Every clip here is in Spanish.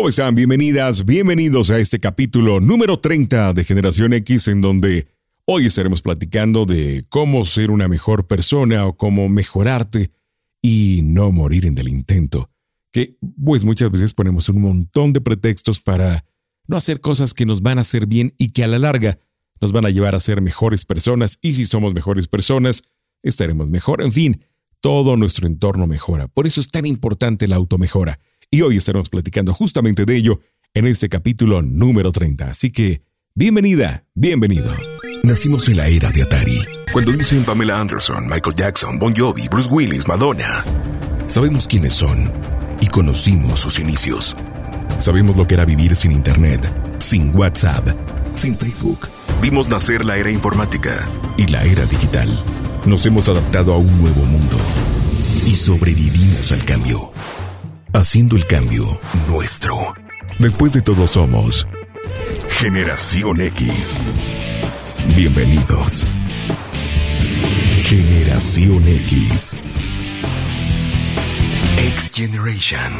¿Cómo están? Bienvenidas, bienvenidos a este capítulo número 30 de Generación X en donde hoy estaremos platicando de cómo ser una mejor persona o cómo mejorarte y no morir en el intento. Que pues muchas veces ponemos un montón de pretextos para no hacer cosas que nos van a hacer bien y que a la larga nos van a llevar a ser mejores personas y si somos mejores personas, estaremos mejor. En fin, todo nuestro entorno mejora. Por eso es tan importante la automejora. Y hoy estaremos platicando justamente de ello en este capítulo número 30. Así que, bienvenida, bienvenido. Nacimos en la era de Atari, cuando dicen Pamela Anderson, Michael Jackson, Bon Jovi, Bruce Willis, Madonna. Sabemos quiénes son y conocimos sus inicios. Sabemos lo que era vivir sin Internet, sin WhatsApp, sin Facebook. Vimos nacer la era informática y la era digital. Nos hemos adaptado a un nuevo mundo y sobrevivimos al cambio, haciendo el cambio nuestro. Después de todo somos Generación X. Bienvenidos. Generación X. X Generation.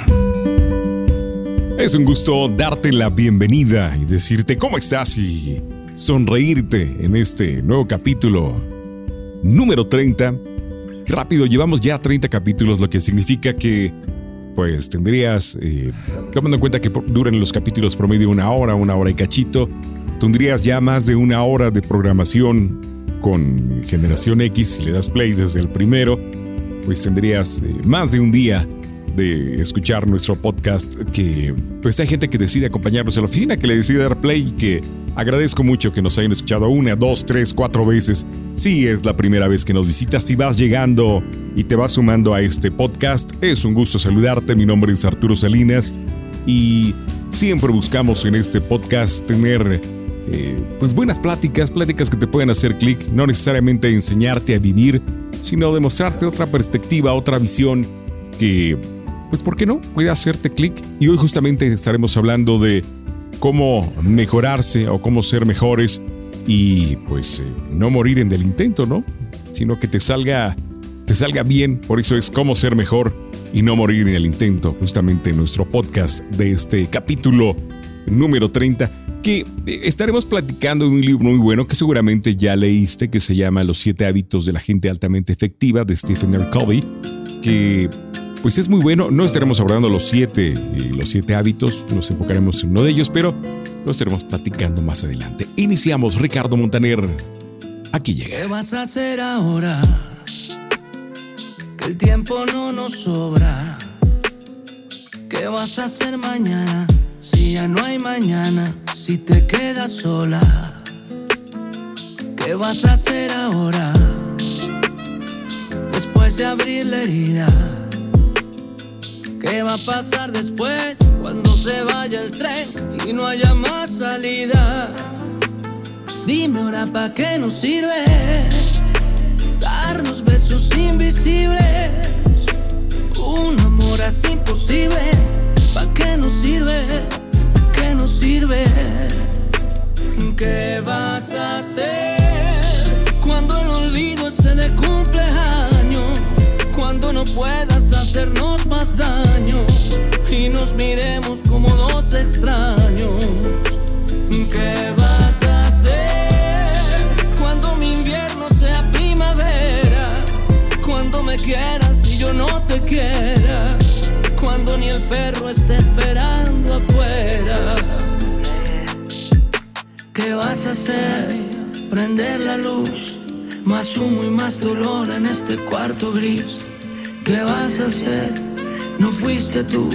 Es un gusto darte la bienvenida y decirte cómo estás y sonreírte en este nuevo capítulo número 30. Rápido, llevamos ya 30 capítulos, lo que significa que pues tendrías, eh, tomando en cuenta que duran los capítulos promedio una hora, una hora y cachito, tendrías ya más de una hora de programación con Generación X, si le das play desde el primero, pues tendrías eh, más de un día de escuchar nuestro podcast que pues hay gente que decide acompañarnos en la oficina, que le decide dar play y que agradezco mucho que nos hayan escuchado una, dos, tres, cuatro veces. Si es la primera vez que nos visitas, si vas llegando y te vas sumando a este podcast, es un gusto saludarte. Mi nombre es Arturo Salinas y siempre buscamos en este podcast tener eh, pues buenas pláticas, pláticas que te pueden hacer clic, no necesariamente enseñarte a vivir, sino demostrarte otra perspectiva, otra visión que pues ¿por qué no? Puede hacerte clic. Y hoy justamente estaremos hablando de cómo mejorarse o cómo ser mejores y pues eh, no morir en el intento, ¿no? Sino que te salga, te salga bien. Por eso es cómo ser mejor y no morir en el intento. Justamente en nuestro podcast de este capítulo número 30 que eh, estaremos platicando de un libro muy bueno que seguramente ya leíste que se llama Los siete hábitos de la gente altamente efectiva de Stephen R. Covey que pues es muy bueno. No estaremos abordando los siete, eh, los siete hábitos, nos enfocaremos en uno de ellos, pero lo estaremos platicando más adelante. Iniciamos, Ricardo Montaner. Aquí llega. ¿Qué vas a hacer ahora? Que el tiempo no nos sobra. ¿Qué vas a hacer mañana? Si ya no hay mañana, si te quedas sola. ¿Qué vas a hacer ahora? Después de abrir la herida ¿Qué va a pasar después cuando se vaya el tren y no haya más salida? Dime ahora para qué nos sirve darnos besos invisibles. Un amor así imposible, ¿para qué nos sirve? ¿Qué nos sirve? ¿Qué vas a hacer cuando el olvido esté de cumpleaños? Cuando no puedas hacernos más daño y nos miremos como dos extraños. ¿Qué vas a hacer cuando mi invierno sea primavera? Cuando me quieras y yo no te quiera. Cuando ni el perro esté esperando afuera. ¿Qué vas a hacer? Prender la luz. Más humo y más dolor en este cuarto gris. ¿Qué vas a hacer? No fuiste tú.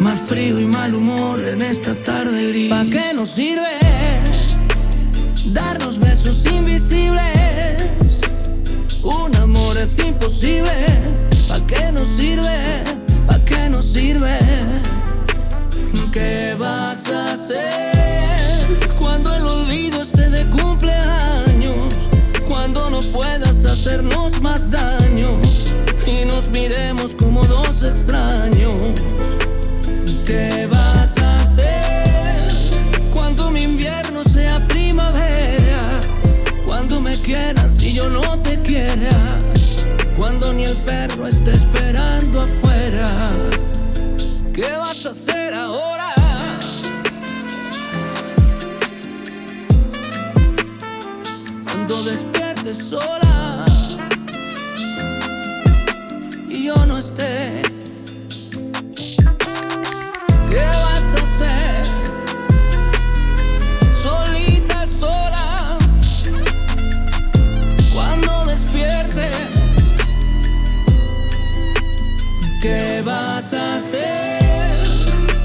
Más frío y mal humor en esta tarde gris. ¿Para qué nos sirve darnos besos invisibles? Un amor es imposible. ¿Para qué nos sirve? ¿Para qué nos sirve? ¿Qué vas a hacer cuando el olvido esté de cumpleaños? Cuando no puedas hacernos más daño y nos miremos como dos extraños. ¿Qué vas a hacer cuando mi invierno sea primavera? Cuando me quieras y yo no te quiera. Cuando ni el perro esté esperando afuera. ¿Qué vas a hacer ahora? Cuando despiertes sola. esté. ¿Qué vas a hacer? Solita, sola. Cuando despiertes, ¿qué vas a hacer?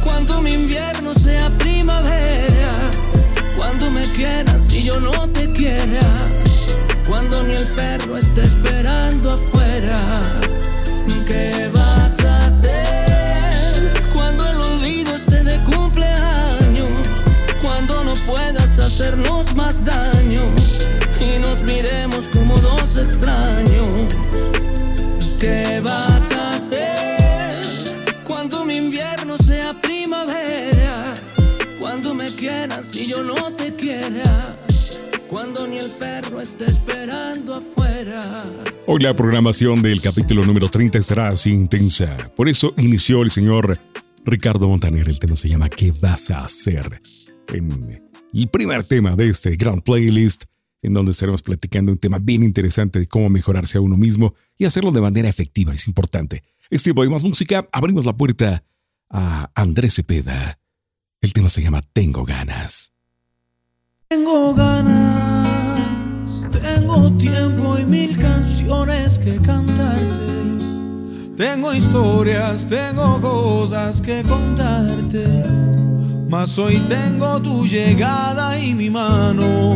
Cuando mi invierno sea primavera, cuando me quieras y yo no te quiera, cuando ni el perro esté esperando hacernos más daño y nos miremos como dos extraños. Hoy la programación del capítulo número 30 estará así intensa. Por eso inició el señor Ricardo Montaner. El tema se llama ¿Qué vas a hacer? En el primer tema de este gran playlist en donde estaremos platicando un tema bien interesante de cómo mejorarse a uno mismo y hacerlo de manera efectiva. Es importante. Es tiempo de más música. Abrimos la puerta a Andrés Cepeda. El tema se llama Tengo ganas. Tengo ganas, tengo tiempo y mil canciones que cantarte. Tengo historias, tengo cosas que contarte. Mas hoy tengo tu llegada y mi mano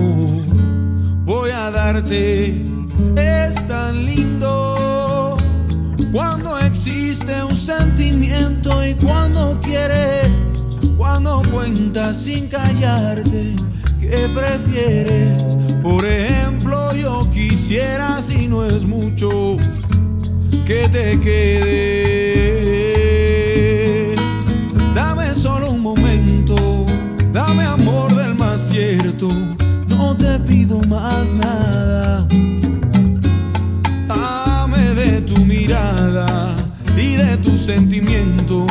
voy a darte. Es tan lindo cuando existe un sentimiento y cuando quieres, cuando cuentas sin callarte. ¿Qué prefieres? Por ejemplo, yo quisiera, si no es mucho, que te quedes. Dame solo un momento, dame amor del más cierto no te pido más nada. Dame de tu mirada y de tu sentimiento.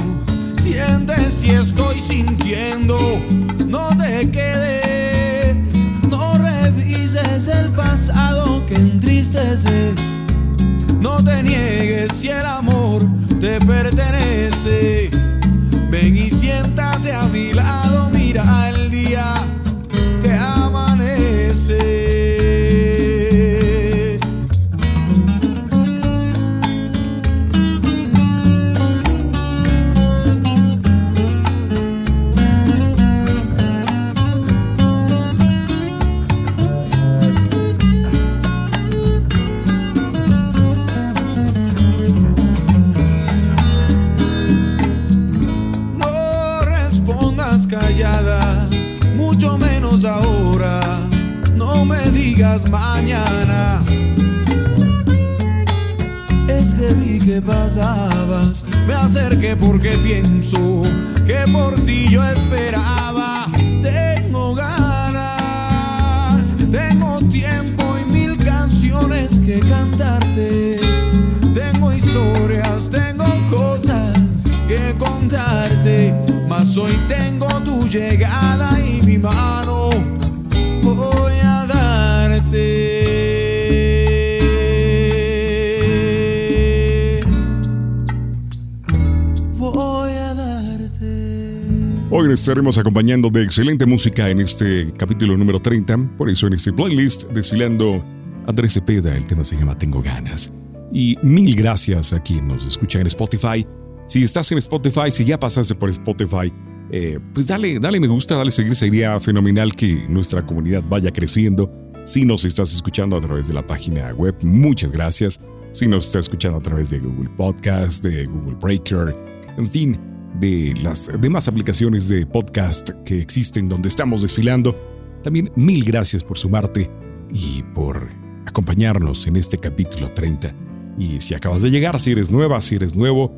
Siente si estoy sintiendo, no te quedes, revises el pasado que entristece. No te niegues si el amor te pertenece. Ven y siéntate a mi lado, mira el mañana. Es que vi que pasabas, me acerqué porque pienso que por ti yo esperaba. Tengo ganas, tengo tiempo y mil canciones que cantarte. Tengo historias, tengo cosas que contarte, mas hoy tengo tu llegada y mi mano Hoy estaremos acompañando de excelente música en este capítulo número 30. Por eso en este playlist desfilando Andrés Cepeda, el tema se llama Tengo ganas. Y mil gracias a quien nos escucha en Spotify. Si estás en Spotify, si ya pasaste por Spotify, eh, pues dale, dale me gusta, dale seguir. Sería fenomenal que nuestra comunidad vaya creciendo. Si nos estás escuchando a través de la página web, muchas gracias. Si nos estás escuchando a través de Google Podcast, de Google Breaker, en fin, de las demás aplicaciones de podcast que existen donde estamos desfilando. También mil gracias por sumarte y por acompañarnos en este capítulo 30. Y si acabas de llegar, si eres nueva, si eres nuevo,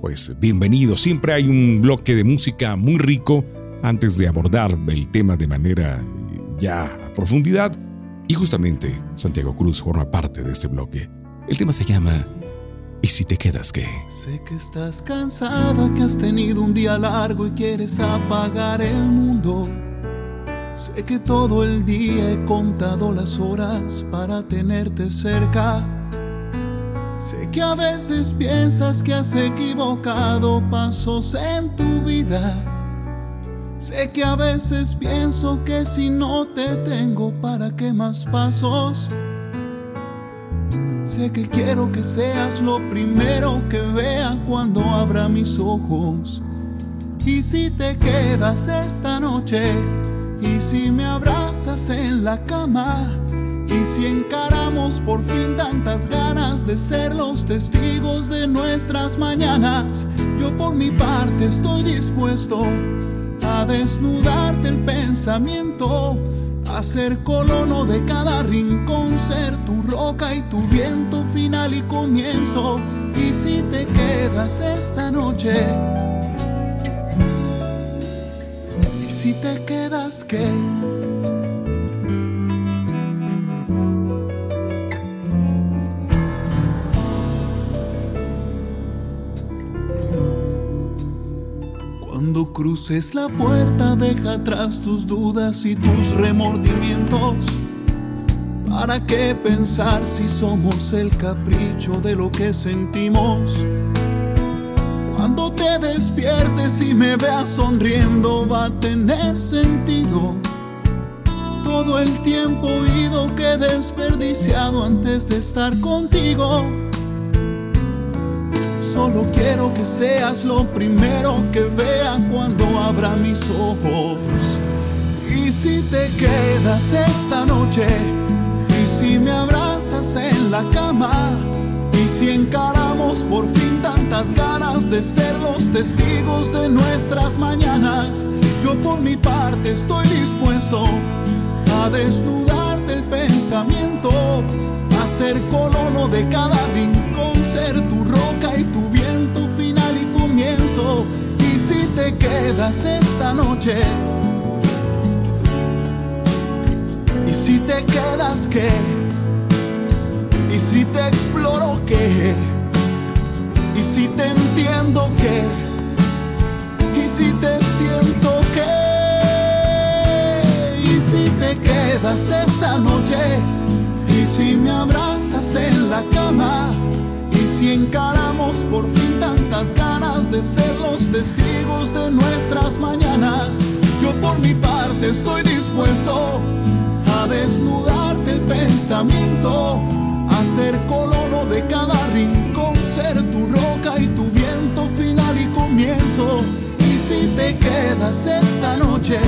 pues bienvenido. Siempre hay un bloque de música muy rico antes de abordar el tema de manera ya a profundidad. Y justamente Santiago Cruz forma parte de este bloque. El tema se llama ¿Y si te quedas qué? Sé que estás cansada, que has tenido un día largo y quieres apagar el mundo. Sé que todo el día he contado las horas para tenerte cerca. Sé que a veces piensas que has equivocado pasos en tu vida. Sé que a veces pienso que si no te tengo, ¿para qué más pasos? Sé que quiero que seas lo primero que vea cuando abra mis ojos. Y si te quedas esta noche, Y si me abrazas en la cama, y si encaramos por fin tantas ganas de ser los testigos de nuestras mañanas, yo por mi parte estoy dispuesto a desnudarte el pensamiento, a ser colono de cada rincón, ser tu roca y tu viento final y comienzo. Y si te quedas esta noche, y si te quedas qué? Cuando cruces la puerta, deja atrás tus dudas y tus remordimientos. ¿Para qué pensar si somos el capricho de lo que sentimos? Cuando te despiertes y me veas sonriendo, va a tener sentido. Todo el tiempo ido que desperdiciado antes de estar contigo. Solo quiero que seas lo primero que vea cuando abra mis ojos. Y si te quedas esta noche, y si me abrazas en la cama, y si encaramos por fin tantas ganas de ser los testigos de nuestras mañanas, yo por mi parte estoy dispuesto a desnudarte el pensamiento, a ser colono de cada rincón, ser tu Y si te quedas esta noche, y si te quedas qué, y si te exploro qué, y si te entiendo qué, y si te siento qué, y si te quedas esta noche, y si me abrazas en la cama, y si encaramos por fin tantas ganas de ser los testigos de nuestras mañanas, yo por mi parte estoy dispuesto a desnudarte el pensamiento, a ser colono de cada rincón, ser tu roca y tu viento final y comienzo. Y si te quedas esta noche,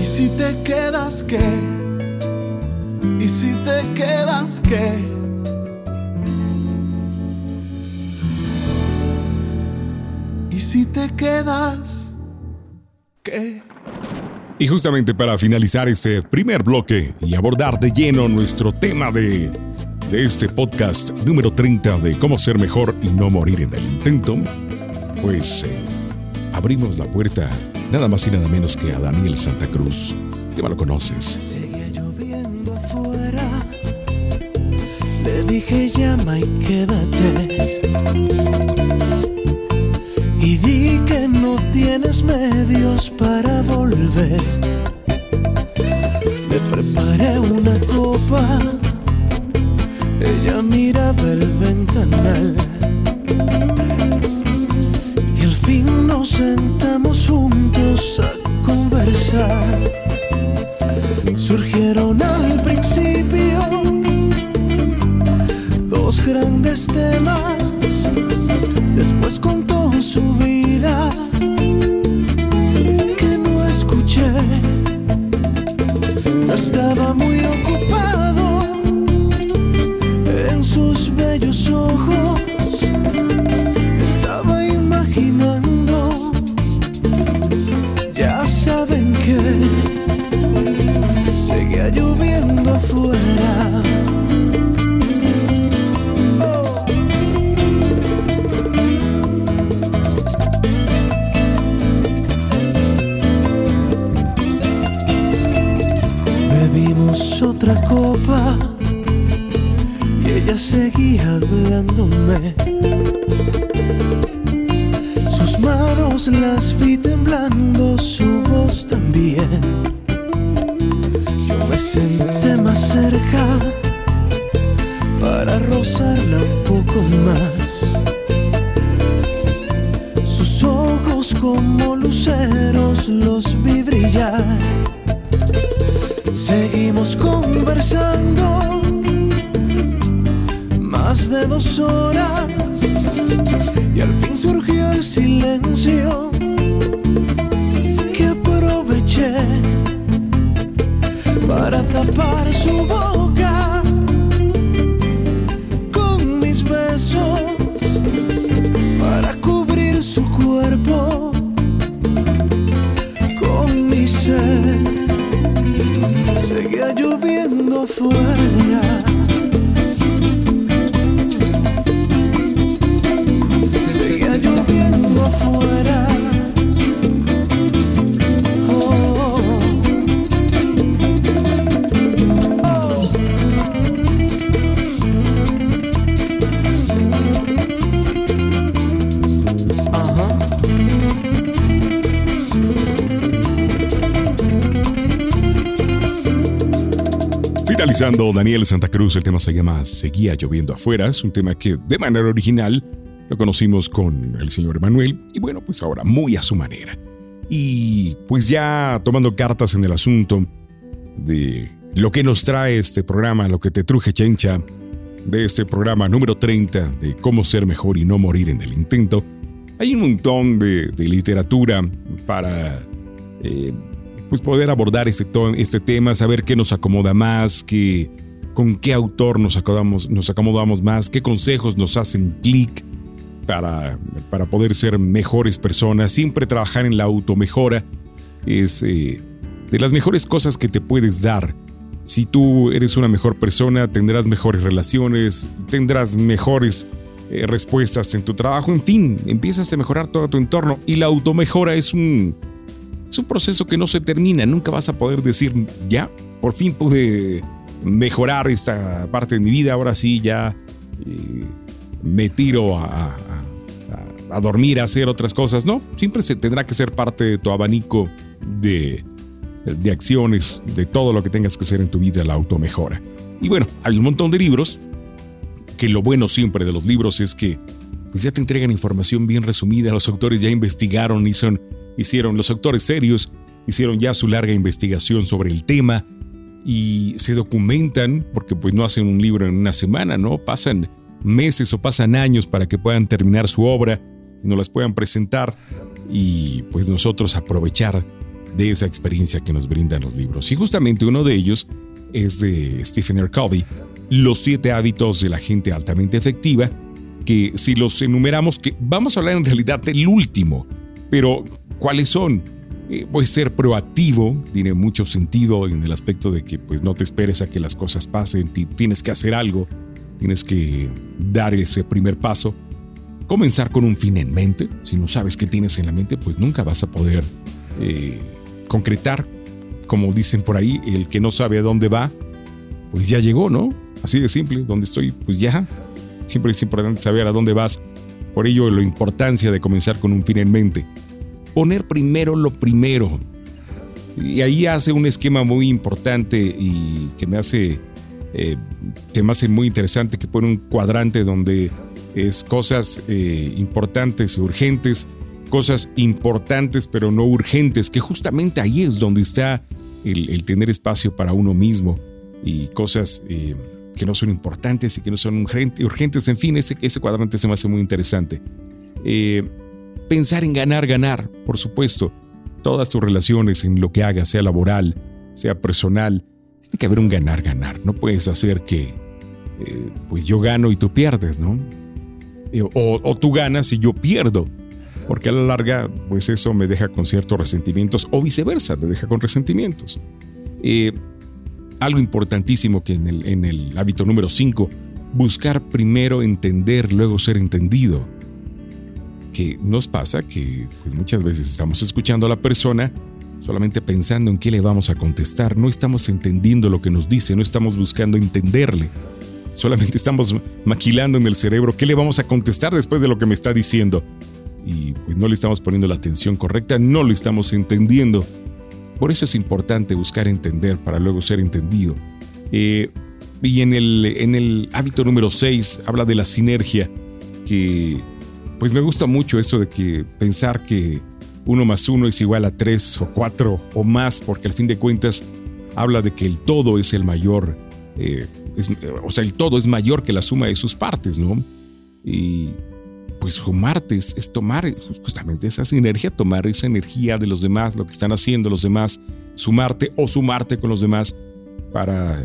y si te quedas qué, y si te quedas qué. Si te quedas, ¿qué? Y justamente para finalizar este primer bloque y abordar de lleno nuestro tema de, de este podcast número 30 de cómo ser mejor y no morir en el intento, pues eh, abrimos la puerta nada más y nada menos que a Daniel Santa Cruz. Ya lo conoces. Seguía lloviendo afuera. Le dije llama y quédate. Y di que no tienes medios para volver. Le preparé una copa. Ella miraba el ventanal. Daniel Santa Cruz, el tema se llama Seguía lloviendo afuera, es un tema que de manera original lo conocimos con el señor Emanuel y bueno, pues ahora muy a su manera. Y pues ya tomando cartas en el asunto de lo que nos trae este programa, lo que te truje chencha, de este programa número 30 de cómo ser mejor y no morir en el intento, hay un montón de, literatura para eh, pues poder abordar este, este tema, saber qué nos acomoda más, qué, con qué autor nos acomodamos, nos más, qué consejos nos hacen clic para, para poder ser mejores personas. Siempre trabajar en la automejora es eh, de las mejores cosas que te puedes dar. Si tú eres una mejor persona, tendrás mejores relaciones, tendrás mejores eh, respuestas en tu trabajo, en fin, empiezas a mejorar todo tu entorno y la automejora es un es un proceso que no se termina, nunca vas a poder decir, ya, por fin pude mejorar esta parte de mi vida, ahora sí ya eh, me tiro a, dormir, a hacer otras cosas. No, siempre se tendrá que ser parte de tu abanico de, de acciones, de todo lo que tengas que hacer en tu vida, la automejora. Y bueno, hay un montón de libros, que lo bueno siempre de los libros es que pues ya te entregan información bien resumida, los autores ya investigaron, y son hicieron los autores serios, hicieron ya su larga investigación sobre el tema y se documentan, porque pues no hacen un libro en una semana, ¿no? Pasan meses o pasan años para que puedan terminar su obra y nos las puedan presentar y pues nosotros aprovechar de esa experiencia que nos brindan los libros. Y justamente uno de ellos es de Stephen R. Covey, Los siete hábitos de la gente altamente efectiva, que si los enumeramos, que vamos a hablar en realidad del último, pero ¿Cuáles son? Eh, pues ser proactivo tiene mucho sentido en el aspecto de que pues no te esperes a que las cosas pasen, tienes que hacer algo, tienes que dar ese primer paso. Comenzar con un fin en mente, si no sabes qué tienes en la mente, pues nunca vas a poder eh, concretar. Como dicen por ahí, el que no sabe a dónde va, pues ya llegó, ¿no? Así de simple, donde estoy, pues ya. Siempre es importante saber a dónde vas. Por ello, la importancia de comenzar con un fin en mente poner primero lo primero. Y ahí hace un esquema muy importante y que me hace, eh, que me hace muy interesante, que pone un cuadrante donde es cosas eh, importantes, urgentes, cosas importantes pero no urgentes, que justamente ahí es donde está el, tener espacio para uno mismo y cosas eh, que no son importantes y que no son urgentes, en fin, ese, ese cuadrante se me hace muy interesante. Eh, pensar en ganar, ganar, por supuesto. Todas tus relaciones, en lo que hagas, sea laboral, sea personal, tiene que haber un ganar, ganar. No puedes hacer que, eh, pues yo gano y tú pierdes, ¿no? Eh, o, tú ganas y yo pierdo. Porque a la larga, pues eso me deja con ciertos resentimientos, o viceversa, me deja con resentimientos. Eh, algo importantísimo que en el, en el hábito número 5, buscar primero entender, luego ser entendido que nos pasa que pues muchas veces estamos escuchando a la persona solamente pensando en qué le vamos a contestar, no estamos entendiendo lo que nos dice, no estamos buscando entenderle, solamente estamos maquilando en el cerebro qué le vamos a contestar después de lo que me está diciendo. Y pues no le estamos poniendo la atención correcta, no lo estamos entendiendo. Por eso es importante buscar entender para luego ser entendido. Eh, y en el, en el hábito número 6 habla de la sinergia, que pues me gusta mucho eso de que pensar que uno más uno es igual a tres o cuatro o más, porque al fin de cuentas habla de que el todo es el mayor, eh, o sea, el todo es mayor que la suma de sus partes, ¿no? Y pues sumarte es, es, tomar justamente esa sinergia, tomar esa energía de los demás, lo que están haciendo los demás, sumarte o sumarte con los demás para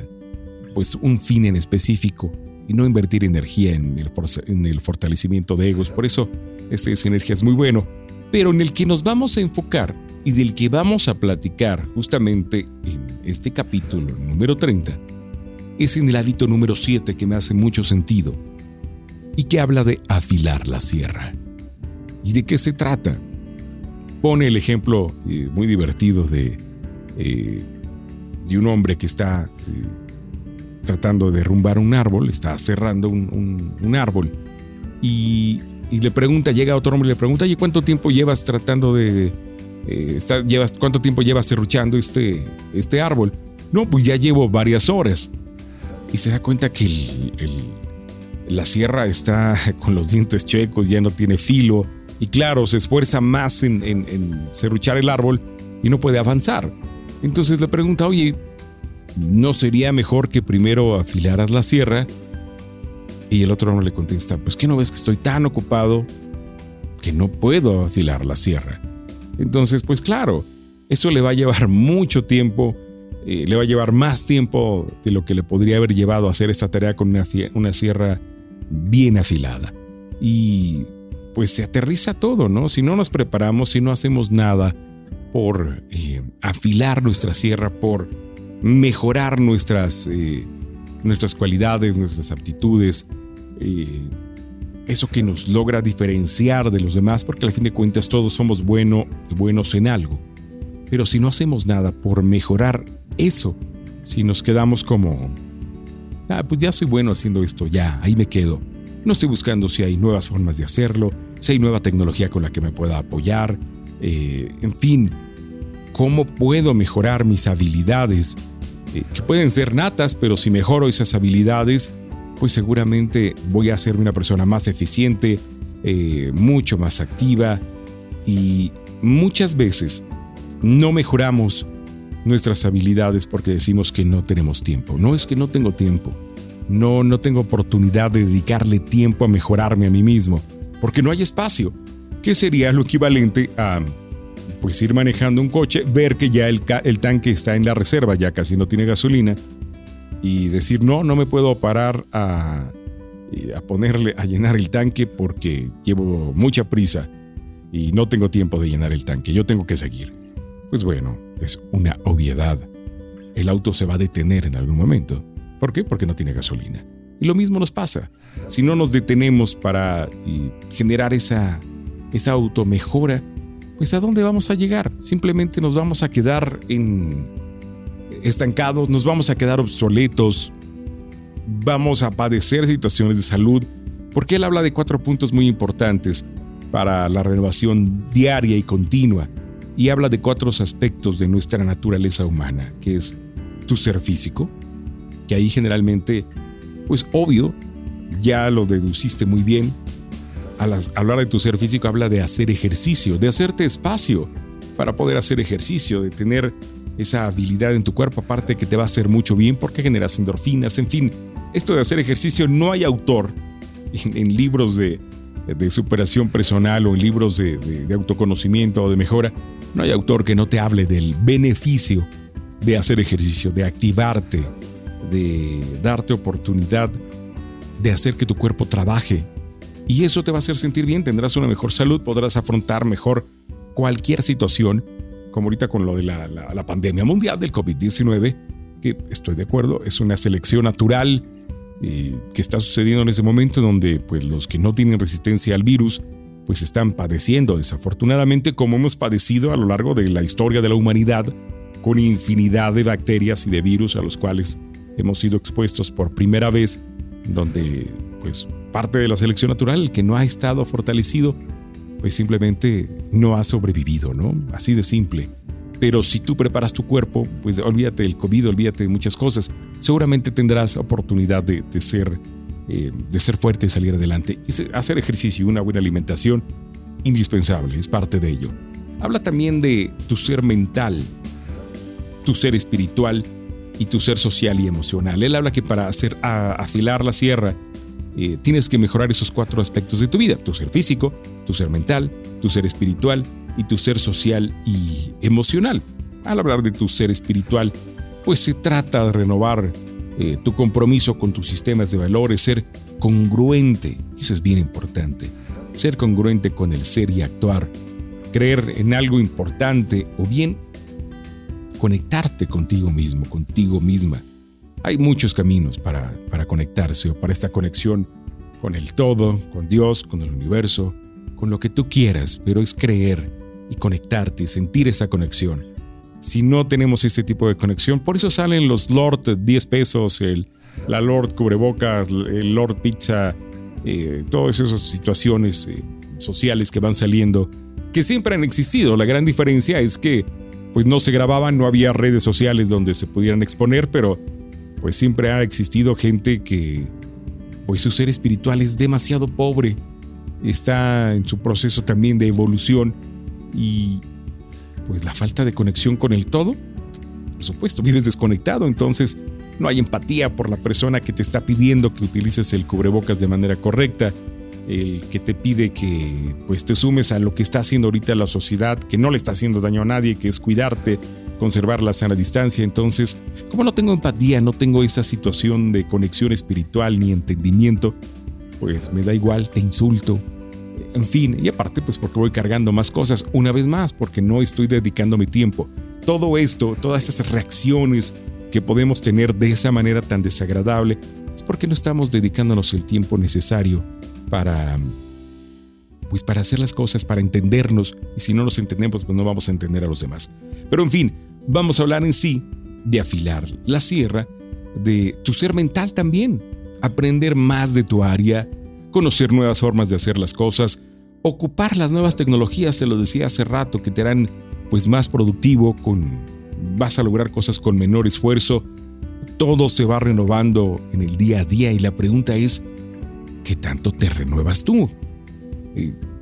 pues un fin en específico y no invertir energía en el, en el fortalecimiento de egos. Por eso esa energía es muy bueno. Pero en el que nos vamos a enfocar y del que vamos a platicar justamente en este capítulo número 30 es en el hábito número 7 que me hace mucho sentido y que habla de afilar la sierra. ¿Y de qué se trata? Pone el ejemplo eh, muy divertido de, eh, de un hombre que está eh, tratando de derrumbar un árbol, está cerrando un, árbol y, le pregunta, llega otro hombre y le pregunta, oye, ¿cuánto tiempo llevas tratando de... llevas, ¿Cuánto tiempo llevas cerruchando este, este árbol? No, pues ya llevo varias horas. Y se da cuenta que la sierra está con los dientes chuecos, ya no tiene filo, y claro, se esfuerza más en, en, serruchar el árbol y no puede avanzar. Entonces le pregunta, oye, ¿no sería mejor que primero afilaras la sierra? Y el otro no le contesta, pues que no ves que estoy tan ocupado que no puedo afilar la sierra. Entonces, pues claro, eso le va a llevar mucho tiempo, eh, le va a llevar más tiempo de lo que le podría haber llevado a hacer esta tarea con una, una sierra bien afilada. Y pues se aterriza todo, ¿no? Si no nos preparamos, si no hacemos nada por eh, afilar nuestra sierra, por mejorar nuestras, eh, nuestras cualidades, nuestras aptitudes, eh, eso que nos logra diferenciar de los demás, porque al fin de cuentas todos somos bueno, buenos en algo. Pero si no hacemos nada por mejorar eso, si nos quedamos como, ah, pues ya soy bueno haciendo esto, ya, ahí me quedo. No estoy buscando si hay nuevas formas de hacerlo, si hay nueva tecnología con la que me pueda apoyar, eh, en fin, cómo puedo mejorar mis habilidades, eh, que pueden ser natas, pero si mejoro esas habilidades, pues seguramente voy a ser una persona más eficiente, eh, mucho más activa y muchas veces no mejoramos nuestras habilidades porque decimos que no tenemos tiempo. No es que no tengo tiempo. No, no tengo oportunidad de dedicarle tiempo a mejorarme a mí mismo porque no hay espacio, que sería lo equivalente a pues ir manejando un coche, ver que ya el, tanque está en la reserva, ya casi no tiene gasolina, y decir, no, no me puedo parar a, a ponerle, a llenar el tanque porque llevo mucha prisa y no tengo tiempo de llenar el tanque, yo tengo que seguir. Pues bueno, es una obviedad. El auto se va a detener en algún momento. ¿Por qué? Porque no tiene gasolina. Y lo mismo nos pasa. Si no nos detenemos para generar esa, esa automejora, pues ¿a dónde vamos a llegar? Simplemente nos vamos a quedar en estancados, nos vamos a quedar obsoletos, vamos a padecer situaciones de salud, porque él habla de cuatro puntos muy importantes para la renovación diaria y continua, y habla de cuatro aspectos de nuestra naturaleza humana, que es tu ser físico, que ahí generalmente pues obvio, ya lo deduciste muy bien. Hablar de tu ser físico habla de hacer ejercicio, de hacerte espacio para poder hacer ejercicio, de tener esa habilidad en tu cuerpo, aparte que te va a hacer mucho bien porque generas endorfinas, en fin. Esto de hacer ejercicio no hay autor en, libros de, superación personal o en libros de, de autoconocimiento o de mejora, no hay autor que no te hable del beneficio de hacer ejercicio, de activarte, de darte oportunidad de hacer que tu cuerpo trabaje. Y eso te va a hacer sentir bien, tendrás una mejor salud, podrás afrontar mejor cualquier situación, como ahorita con lo de la, pandemia mundial del COVID-19, que estoy de acuerdo, es una selección natural eh, que está sucediendo en ese momento donde pues, los que no tienen resistencia al virus pues están padeciendo desafortunadamente como hemos padecido a lo largo de la historia de la humanidad con infinidad de bacterias y de virus a los cuales hemos sido expuestos por primera vez, donde pues parte de la selección natural, el que no ha estado fortalecido, pues simplemente no ha sobrevivido, ¿no? Así de simple. Pero si tú preparas tu cuerpo, pues olvídate del COVID, olvídate de muchas cosas. Seguramente tendrás oportunidad de, ser, eh, de ser fuerte y salir adelante. Y hacer ejercicio y una buena alimentación, indispensable, es parte de ello. Habla también de tu ser mental, tu ser espiritual y tu ser social y emocional. Él habla que para hacer, afilar la sierra eh, tienes que mejorar esos cuatro aspectos de tu vida, tu ser físico, tu ser mental, tu ser espiritual y tu ser social y emocional. Al hablar de tu ser espiritual, pues se trata de renovar eh, tu compromiso con tus sistemas de valores, ser congruente, eso es bien importante, ser congruente con el ser y actuar, creer en algo importante o bien conectarte contigo mismo, contigo misma. Hay muchos caminos para, para conectarse o para esta conexión con el todo, con Dios, con el universo, con lo que tú quieras, pero es creer y conectarte y sentir esa conexión. Si no tenemos ese tipo de conexión, por eso salen los Lord 10 pesos, el, la Lord cubrebocas, el Lord pizza, eh, todas esas situaciones eh, sociales que van saliendo, que siempre han existido. La gran diferencia es que pues no se grababan, no había redes sociales donde se pudieran exponer, pero pues siempre ha existido gente que pues su ser espiritual es demasiado pobre, está en su proceso también de evolución y pues la falta de conexión con el todo, por supuesto, vives desconectado, entonces no hay empatía por la persona que te está pidiendo que utilices el cubrebocas de manera correcta, el que te pide que pues te sumes a lo que está haciendo ahorita la sociedad, que no le está haciendo daño a nadie, que es cuidarte, conservar la sana distancia. Entonces, como no tengo empatía, no tengo esa situación de conexión espiritual ni entendimiento, pues me da igual, te insulto. En fin, y aparte pues porque voy cargando más cosas, una vez más, porque no estoy dedicando mi tiempo. Todo esto, todas estas reacciones que podemos tener de esa manera tan desagradable, es porque no estamos dedicándonos el tiempo necesario para pues para hacer las cosas, para entendernos, y si no nos entendemos, pues no vamos a entender a los demás. Pero en fin, vamos a hablar en sí de afilar la sierra, de tu ser mental también, aprender más de tu área, conocer nuevas formas de hacer las cosas, ocupar las nuevas tecnologías, se lo decía hace rato, que te harán pues más productivo, con vas a lograr cosas con menor esfuerzo, todo se va renovando en el día a día y la pregunta es, ¿qué tanto te renuevas tú?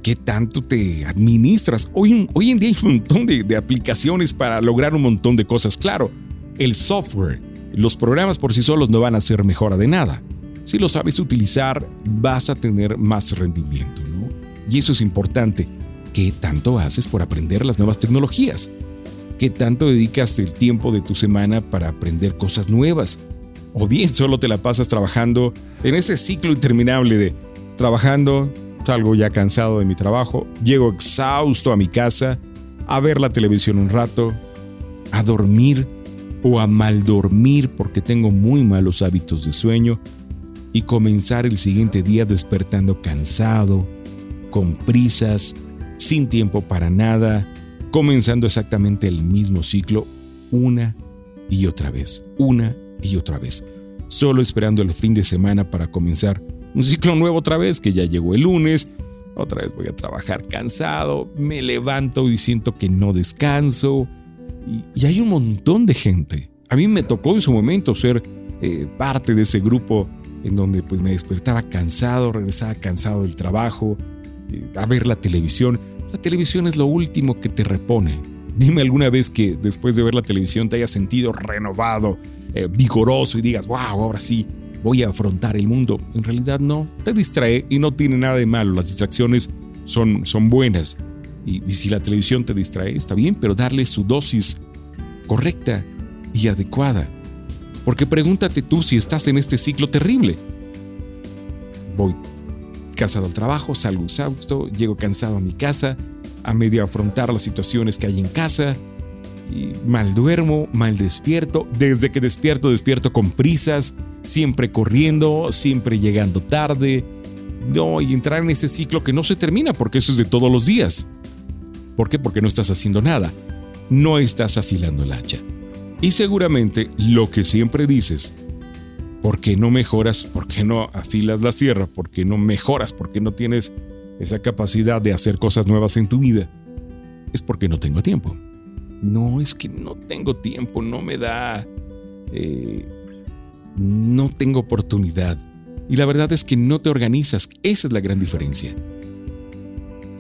¿Qué tanto te administras? Hoy, hoy en día hay un montón de, de aplicaciones para lograr un montón de cosas. Claro, el software, los programas por sí solos no van a ser mejora de nada. Si lo sabes utilizar, vas a tener más rendimiento, ¿no? Y eso es importante. ¿Qué tanto haces por aprender las nuevas tecnologías? ¿Qué tanto dedicas el tiempo de tu semana para aprender cosas nuevas? O bien solo te la pasas trabajando en ese ciclo interminable de trabajando, salgo ya cansado de mi trabajo, llego exhausto a mi casa, a ver la televisión un rato, a dormir o a mal dormir porque tengo muy malos hábitos de sueño y comenzar el siguiente día despertando cansado, con prisas, sin tiempo para nada, comenzando exactamente el mismo ciclo una y otra vez, una y otra vez, solo esperando el fin de semana para comenzar un ciclo nuevo otra vez, que ya llegó el lunes, otra vez voy a trabajar cansado, me levanto y siento que no descanso, y, hay un montón de gente. A mí me tocó en su momento ser eh, parte de ese grupo en donde pues me despertaba cansado, regresaba cansado del trabajo, eh, a ver la televisión. La televisión es lo último que te repone. Dime alguna vez que después de ver la televisión te hayas sentido renovado, eh, vigoroso y digas, wow, ahora sí, voy a afrontar el mundo. En realidad no, te distrae y no tiene nada de malo. Las distracciones son, son buenas. Y, y si la televisión te distrae, está bien, pero darle su dosis correcta y adecuada. Porque pregúntate tú si estás en este ciclo terrible. Voy cansado al trabajo, salgo exhausto, llego cansado a mi casa, a medio afrontar las situaciones que hay en casa, mal duermo, mal despierto, desde que despierto despierto con prisas, siempre corriendo, siempre llegando tarde, no, y entrar en ese ciclo que no se termina porque eso es de todos los días. ¿Por qué? Porque no estás haciendo nada, no estás afilando el hacha. Y seguramente lo que siempre dices, ¿por qué no mejoras? ¿Por qué no afilas la sierra? ¿Por qué no mejoras? ¿Por qué no tienes esa capacidad de hacer cosas nuevas en tu vida? Es porque no tengo tiempo. No, es que no tengo tiempo, no me da... Eh, no tengo oportunidad. Y la verdad es que no te organizas. Esa es la gran diferencia.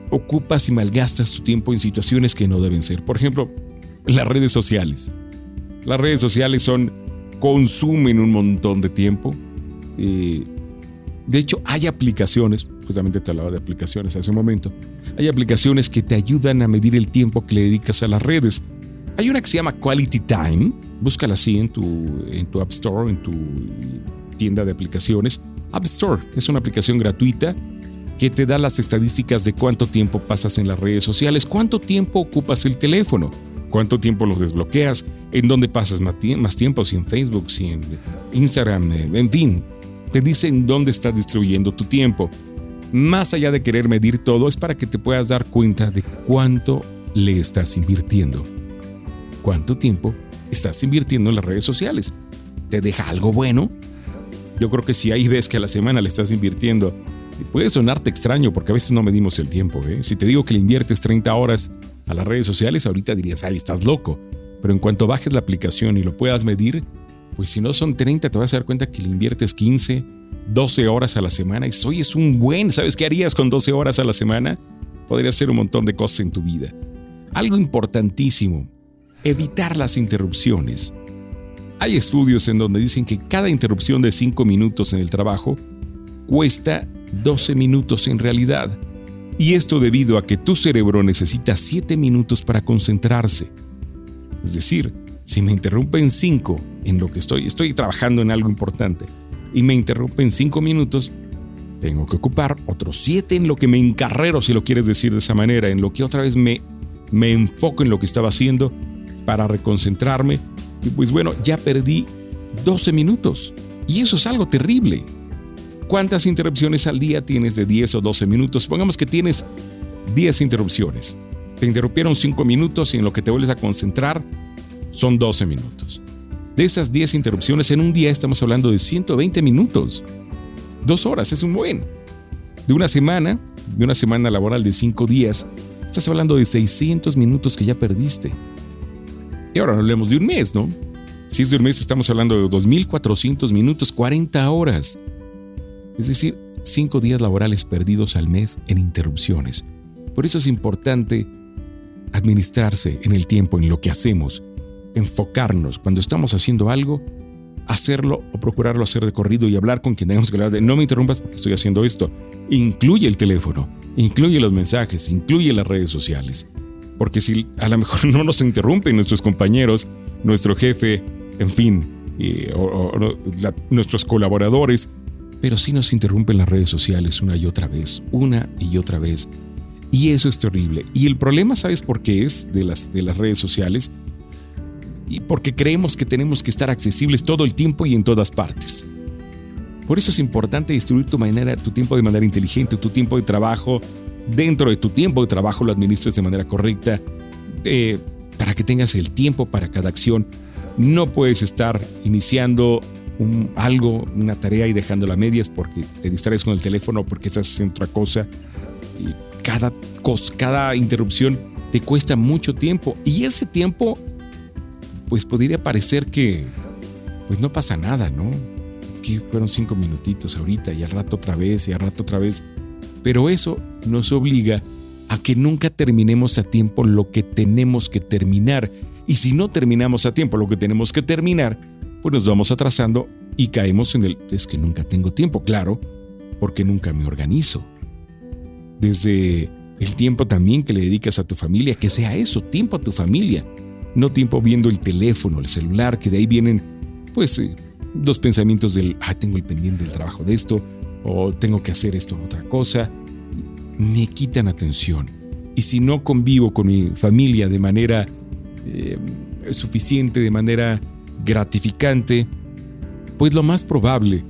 Ocupas y malgastas tu tiempo en situaciones que no deben ser. Por ejemplo, las redes sociales. Las redes sociales son consumen un montón de tiempo. Eh, de hecho, hay aplicaciones, justamente te hablaba de aplicaciones hace un momento, hay aplicaciones que te ayudan a medir el tiempo que le dedicas a las redes. Hay una que se llama Quality Time, Búscala así en tu, en tu App Store, en tu tienda de aplicaciones. App Store es una aplicación gratuita que te da las estadísticas de cuánto tiempo pasas en las redes sociales, cuánto tiempo ocupas el teléfono, cuánto tiempo los desbloqueas, en dónde pasas más tiempo, si en Facebook, si en Instagram, en fin. Te dice en dónde estás distribuyendo tu tiempo. Más allá de querer medir todo, es para que te puedas dar cuenta de cuánto le estás invirtiendo. ¿Cuánto tiempo estás invirtiendo en las redes sociales? ¿Te deja algo bueno? Yo creo que si ahí ves que a la semana le estás invirtiendo, puede sonarte extraño porque a veces no medimos el tiempo. ¿eh? Si te digo que le inviertes 30 horas a las redes sociales, ahorita dirías, ay, estás loco. Pero en cuanto bajes la aplicación y lo puedas medir, pues si no son 30, te vas a dar cuenta que le inviertes 15, 12 horas a la semana. Y hoy es un buen, ¿sabes qué harías con 12 horas a la semana? Podría hacer un montón de cosas en tu vida. Algo importantísimo, evitar las interrupciones. Hay estudios en donde dicen que cada interrupción de 5 minutos en el trabajo cuesta 12 minutos en realidad. Y esto debido a que tu cerebro necesita 7 minutos para concentrarse. Es decir, si me interrumpen 5 en lo que estoy, estoy trabajando en algo importante, y me interrumpen 5 minutos, tengo que ocupar otros 7 en lo que me encarrero, si lo quieres decir de esa manera, en lo que otra vez me, me enfoco en lo que estaba haciendo para reconcentrarme. Y pues bueno, ya perdí 12 minutos. Y eso es algo terrible. ¿Cuántas interrupciones al día tienes de 10 o 12 minutos? Pongamos que tienes 10 interrupciones. Te interrumpieron 5 minutos y en lo que te vuelves a concentrar son 12 minutos. De esas 10 interrupciones en un día estamos hablando de 120 minutos. Dos horas es un buen. De una semana, de una semana laboral de 5 días, estás hablando de 600 minutos que ya perdiste. Y ahora no hablemos de un mes, ¿no? Si es de un mes estamos hablando de 2.400 minutos, 40 horas es decir, cinco días laborales perdidos al mes en interrupciones. Por eso es importante administrarse en el tiempo, en lo que hacemos, enfocarnos cuando estamos haciendo algo, hacerlo o procurarlo hacer de corrido y hablar con quien tengamos que hablar de no me interrumpas porque estoy haciendo esto. Incluye el teléfono, incluye los mensajes, incluye las redes sociales. Porque si a lo mejor no nos interrumpen nuestros compañeros, nuestro jefe, en fin, eh, o, nuestros colaboradores, pero sí nos interrumpen las redes sociales una y otra vez, una y otra vez. Y eso es terrible. Y el problema, ¿sabes por qué es de las, de las redes sociales? Y porque creemos que tenemos que estar accesibles todo el tiempo y en todas partes. Por eso es importante distribuir tu, manera, tu tiempo de manera inteligente, tu tiempo de trabajo. Dentro de tu tiempo de trabajo lo administres de manera correcta, eh, para que tengas el tiempo para cada acción. No puedes estar iniciando algo, una tarea y dejándola a medias porque te distraes con el teléfono porque estás haciendo otra cosa. Cada, cada interrupción te cuesta mucho tiempo. Y ese tiempo, pues podría parecer que, pues no pasa nada, ¿no? Que fueron cinco minutitos ahorita y al rato otra vez y al rato otra vez. Pero eso nos obliga a que nunca terminemos a tiempo lo que tenemos que terminar. Y si no terminamos a tiempo lo que tenemos que terminar, pues nos vamos atrasando y caemos en el es que nunca tengo tiempo, claro, porque nunca me organizo. Desde el tiempo también que le dedicas a tu familia, que sea eso, tiempo a tu familia, no tiempo viendo el teléfono, el celular, que de ahí vienen pues eh, dos pensamientos del, ah, tengo el pendiente del trabajo de esto, o tengo que hacer esto otra cosa, me quitan atención. Y si no convivo con mi familia de manera eh, suficiente, de manera gratificante, pues lo más probable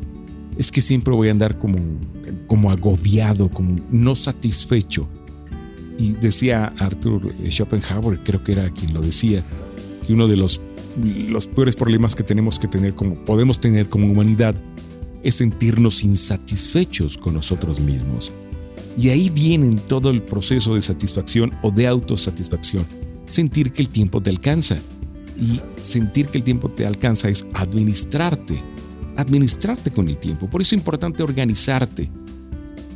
es que siempre voy a andar como, como agobiado, como no satisfecho. Y decía Arthur Schopenhauer, creo que era quien lo decía, que uno de los, los peores problemas que tenemos que tener, como podemos tener como humanidad, es sentirnos insatisfechos con nosotros mismos. Y ahí viene todo el proceso de satisfacción o de autosatisfacción, sentir que el tiempo te alcanza y sentir que el tiempo te alcanza es administrarte, administrarte con el tiempo. Por eso es importante organizarte.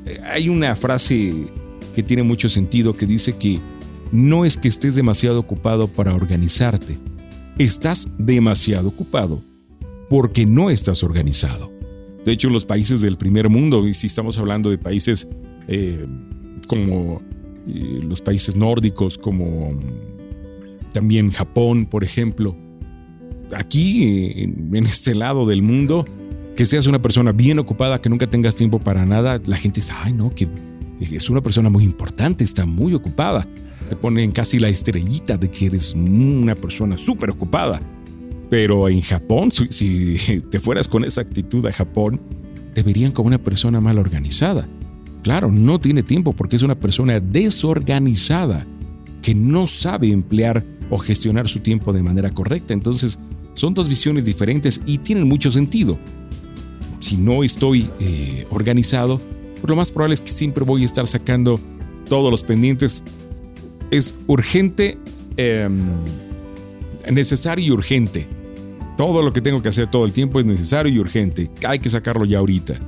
Eh, hay una frase que tiene mucho sentido que dice que no es que estés demasiado ocupado para organizarte, estás demasiado ocupado porque no estás organizado. De hecho, en los países del primer mundo, y si estamos hablando de países eh, como eh, los países nórdicos, como también Japón, por ejemplo, aquí, en, este lado del mundo, que seas una persona bien ocupada, que nunca tengas tiempo para nada, la gente dice, ay no, que es una persona muy importante, está muy ocupada. Te ponen casi la estrellita de que eres una persona súper ocupada. Pero en Japón, si te fueras con esa actitud a Japón, te verían como una persona mal organizada. Claro, no tiene tiempo porque es una persona desorganizada que no sabe emplear o gestionar su tiempo de manera correcta. Entonces, son dos visiones diferentes y tienen mucho sentido. Si no estoy eh, organizado, lo más probable es que siempre voy a estar sacando todos los pendientes. Es urgente, em, necesario y urgente. Todo lo que tengo que hacer todo el tiempo es necesario y urgente. Hay que sacarlo ya ahorita.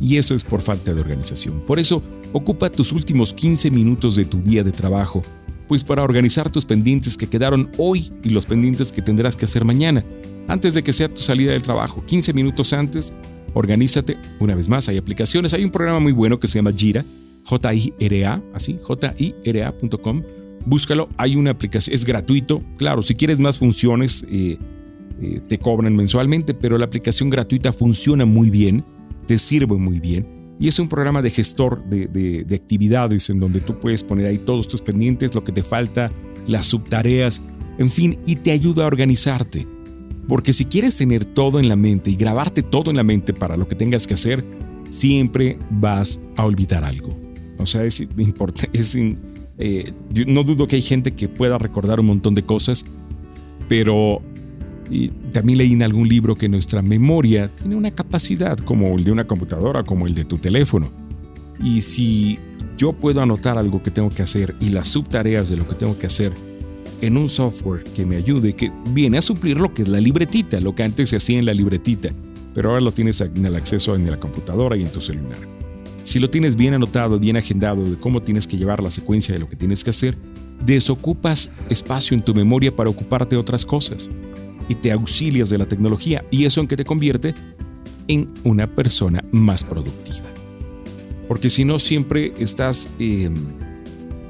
Y eso es por falta de organización. Por eso, ocupa tus últimos 15 minutos de tu día de trabajo, pues para organizar tus pendientes que quedaron hoy y los pendientes que tendrás que hacer mañana, antes de que sea tu salida del trabajo. 15 minutos antes, organízate. Una vez más, hay aplicaciones. Hay un programa muy bueno que se llama Jira, J-I-R-A, así, J-I-R-A.com. Búscalo, hay una aplicación, es gratuito. Claro, si quieres más funciones, eh, eh, te cobran mensualmente, pero la aplicación gratuita funciona muy bien, te sirve muy bien. Y es un programa de gestor de, actividades en donde tú puedes poner ahí todos tus pendientes, lo que te falta, las subtareas, en fin, y te ayuda a organizarte. Porque si quieres tener todo en la mente y grabarte todo en la mente para lo que tengas que hacer, siempre vas a olvidar algo. O sea, es importante, eh, no dudo que hay gente que pueda recordar un montón de cosas, pero y también leí en algún libro que nuestra memoria tiene una capacidad como el de una computadora, como el de tu teléfono. Y si yo puedo anotar algo que tengo que hacer y las subtareas de lo que tengo que hacer en un software que me ayude, que viene a suplir lo que es la libretita, lo que antes se hacía en la libretita, pero ahora lo tienes en el acceso en la computadora y en tu celular. Si lo tienes bien anotado, bien agendado de cómo tienes que llevar la secuencia de lo que tienes que hacer, desocupas espacio en tu memoria para ocuparte de otras cosas y te auxilias de la tecnología y eso en que te convierte en una persona más productiva. Porque si no, siempre estás, eh,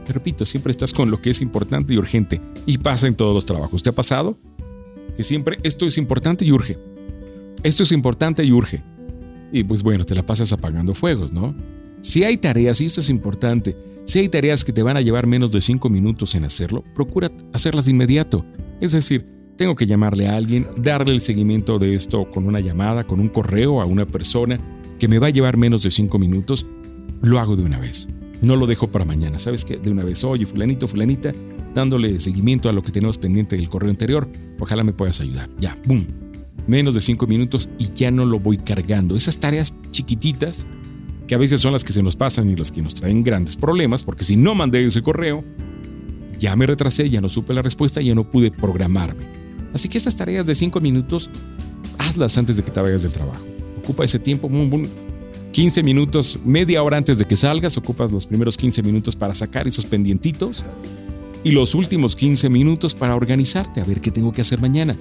te repito, siempre estás con lo que es importante y urgente y pasa en todos los trabajos. ¿Te ha pasado? Que siempre esto es importante y urge. Esto es importante y urge. Y pues bueno, te la pasas apagando fuegos, ¿no? Si hay tareas, y esto es importante, si hay tareas que te van a llevar menos de 5 minutos en hacerlo, procura hacerlas de inmediato. Es decir, tengo que llamarle a alguien, darle el seguimiento de esto con una llamada, con un correo a una persona que me va a llevar menos de cinco minutos, lo hago de una vez. No lo dejo para mañana. ¿Sabes qué? De una vez, oye, fulanito, fulanita, dándole seguimiento a lo que tenemos pendiente del correo anterior. Ojalá me puedas ayudar. Ya, ¡boom! Menos de cinco minutos y ya no lo voy cargando. Esas tareas chiquititas, que a veces son las que se nos pasan y las que nos traen grandes problemas, porque si no mandé ese correo, ya me retrasé, ya no supe la respuesta, ya no pude programarme. Así que esas tareas de 5 minutos, hazlas antes de que te vayas del trabajo. Ocupa ese tiempo, 15 minutos, media hora antes de que salgas, ocupas los primeros 15 minutos para sacar esos pendientitos y los últimos 15 minutos para organizarte, a ver qué tengo que hacer mañana.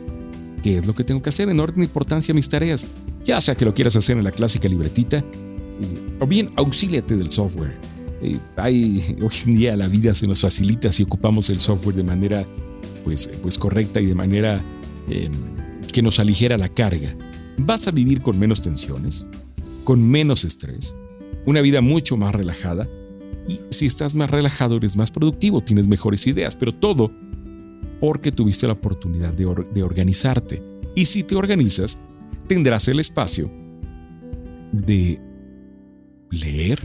¿Qué es lo que tengo que hacer en orden de importancia mis tareas? Ya sea que lo quieras hacer en la clásica libretita, o bien auxíliate del software. Hay, hoy en día la vida se nos facilita si ocupamos el software de manera pues, pues correcta y de manera em, que nos aligera la carga, vas a vivir con menos tensiones, con menos estrés, una vida mucho más relajada y si estás más relajado eres más productivo, tienes mejores ideas, pero todo porque tuviste la oportunidad de, de organizarte. Y si te organizas, tendrás el espacio de leer,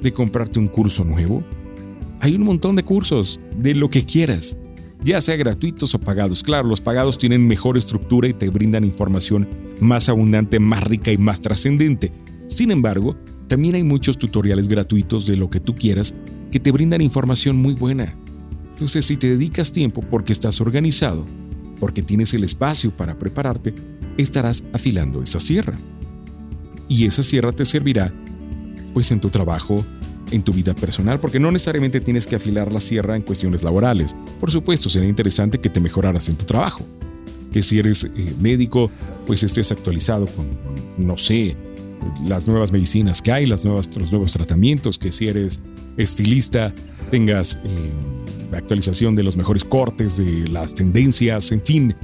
de comprarte un curso nuevo. Hay un montón de cursos de lo que quieras ya sea gratuitos o pagados. Claro, los pagados tienen mejor estructura y te brindan información más abundante, más rica y más trascendente. Sin embargo, también hay muchos tutoriales gratuitos de lo que tú quieras que te brindan información muy buena. Entonces, si te dedicas tiempo porque estás organizado, porque tienes el espacio para prepararte, estarás afilando esa sierra. Y esa sierra te servirá pues en tu trabajo, en tu vida personal, porque no necesariamente tienes que afilar la sierra en cuestiones laborales. Por supuesto, sería interesante que te mejoraras en tu trabajo, que si eres eh, médico, pues estés actualizado con, no sé, las nuevas medicinas que hay, las nuevas, los nuevos tratamientos, que si eres estilista, tengas eh, actualización de los mejores cortes, de las tendencias, en fin,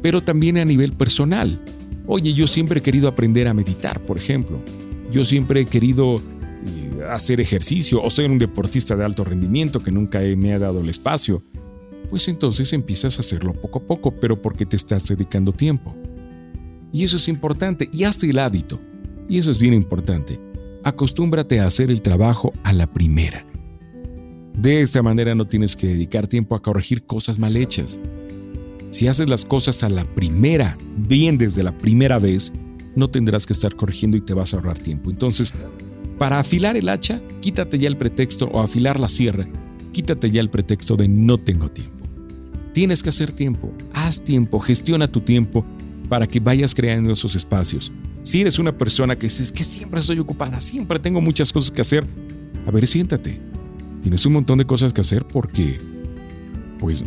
pero también a nivel personal. Oye, yo siempre he querido aprender a meditar, por ejemplo. Yo siempre he querido eh, hacer ejercicio o ser un deportista de alto rendimiento que nunca me ha dado el espacio. Pues entonces empiezas a hacerlo poco a poco, pero porque te estás dedicando tiempo. Y eso es importante, y haz el hábito. Y eso es bien importante. Acostúmbrate a hacer el trabajo a la primera. De esta manera no tienes que dedicar tiempo a corregir cosas mal hechas. Si haces las cosas a la primera, bien desde la primera vez, no tendrás que estar corrigiendo y te vas a ahorrar tiempo. Entonces, para afilar el hacha, quítate ya el pretexto o afilar la sierra, quítate ya el pretexto de no tengo tiempo. Tienes que hacer tiempo, haz tiempo, gestiona tu tiempo para que vayas creando esos espacios. Si eres una persona que dices que siempre estoy ocupada, siempre tengo muchas cosas que hacer, a ver, siéntate. Tienes un montón de cosas que hacer porque, pues,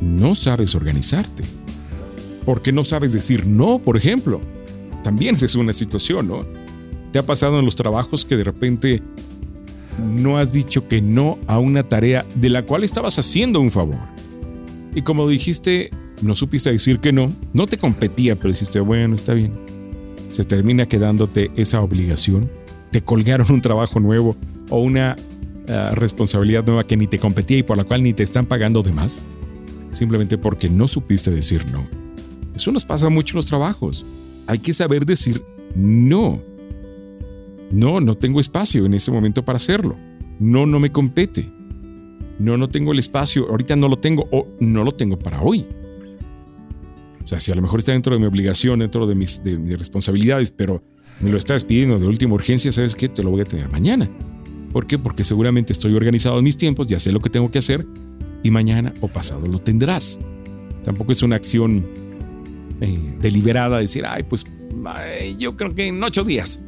no sabes organizarte. Porque no sabes decir no, por ejemplo. También es una situación, ¿no? ¿Te ha pasado en los trabajos que de repente no has dicho que no a una tarea de la cual estabas haciendo un favor? Y como dijiste, no supiste decir que no, no te competía, pero dijiste, bueno, está bien. Se termina quedándote esa obligación. Te colgaron un trabajo nuevo o una ah, responsabilidad nueva que ni te competía y por la cual ni te están pagando de más simplemente porque no supiste decir no. Eso nos pasa mucho en los trabajos. Hay que saber decir no. No, no tengo espacio en ese momento para hacerlo. No, no me compete. No, no tengo el espacio. Ahorita no lo tengo o no lo tengo para hoy. O sea, si a lo mejor está dentro de mi obligación, dentro de mis, de mis responsabilidades, pero me lo estás pidiendo de última urgencia, ¿sabes qué? Te lo voy a tener mañana. ¿Por qué? Porque seguramente estoy organizado en mis tiempos, ya sé lo que tengo que hacer y mañana o pasado lo tendrás. Tampoco es una acción eh, deliberada decir, ay, pues yo creo que en ocho días.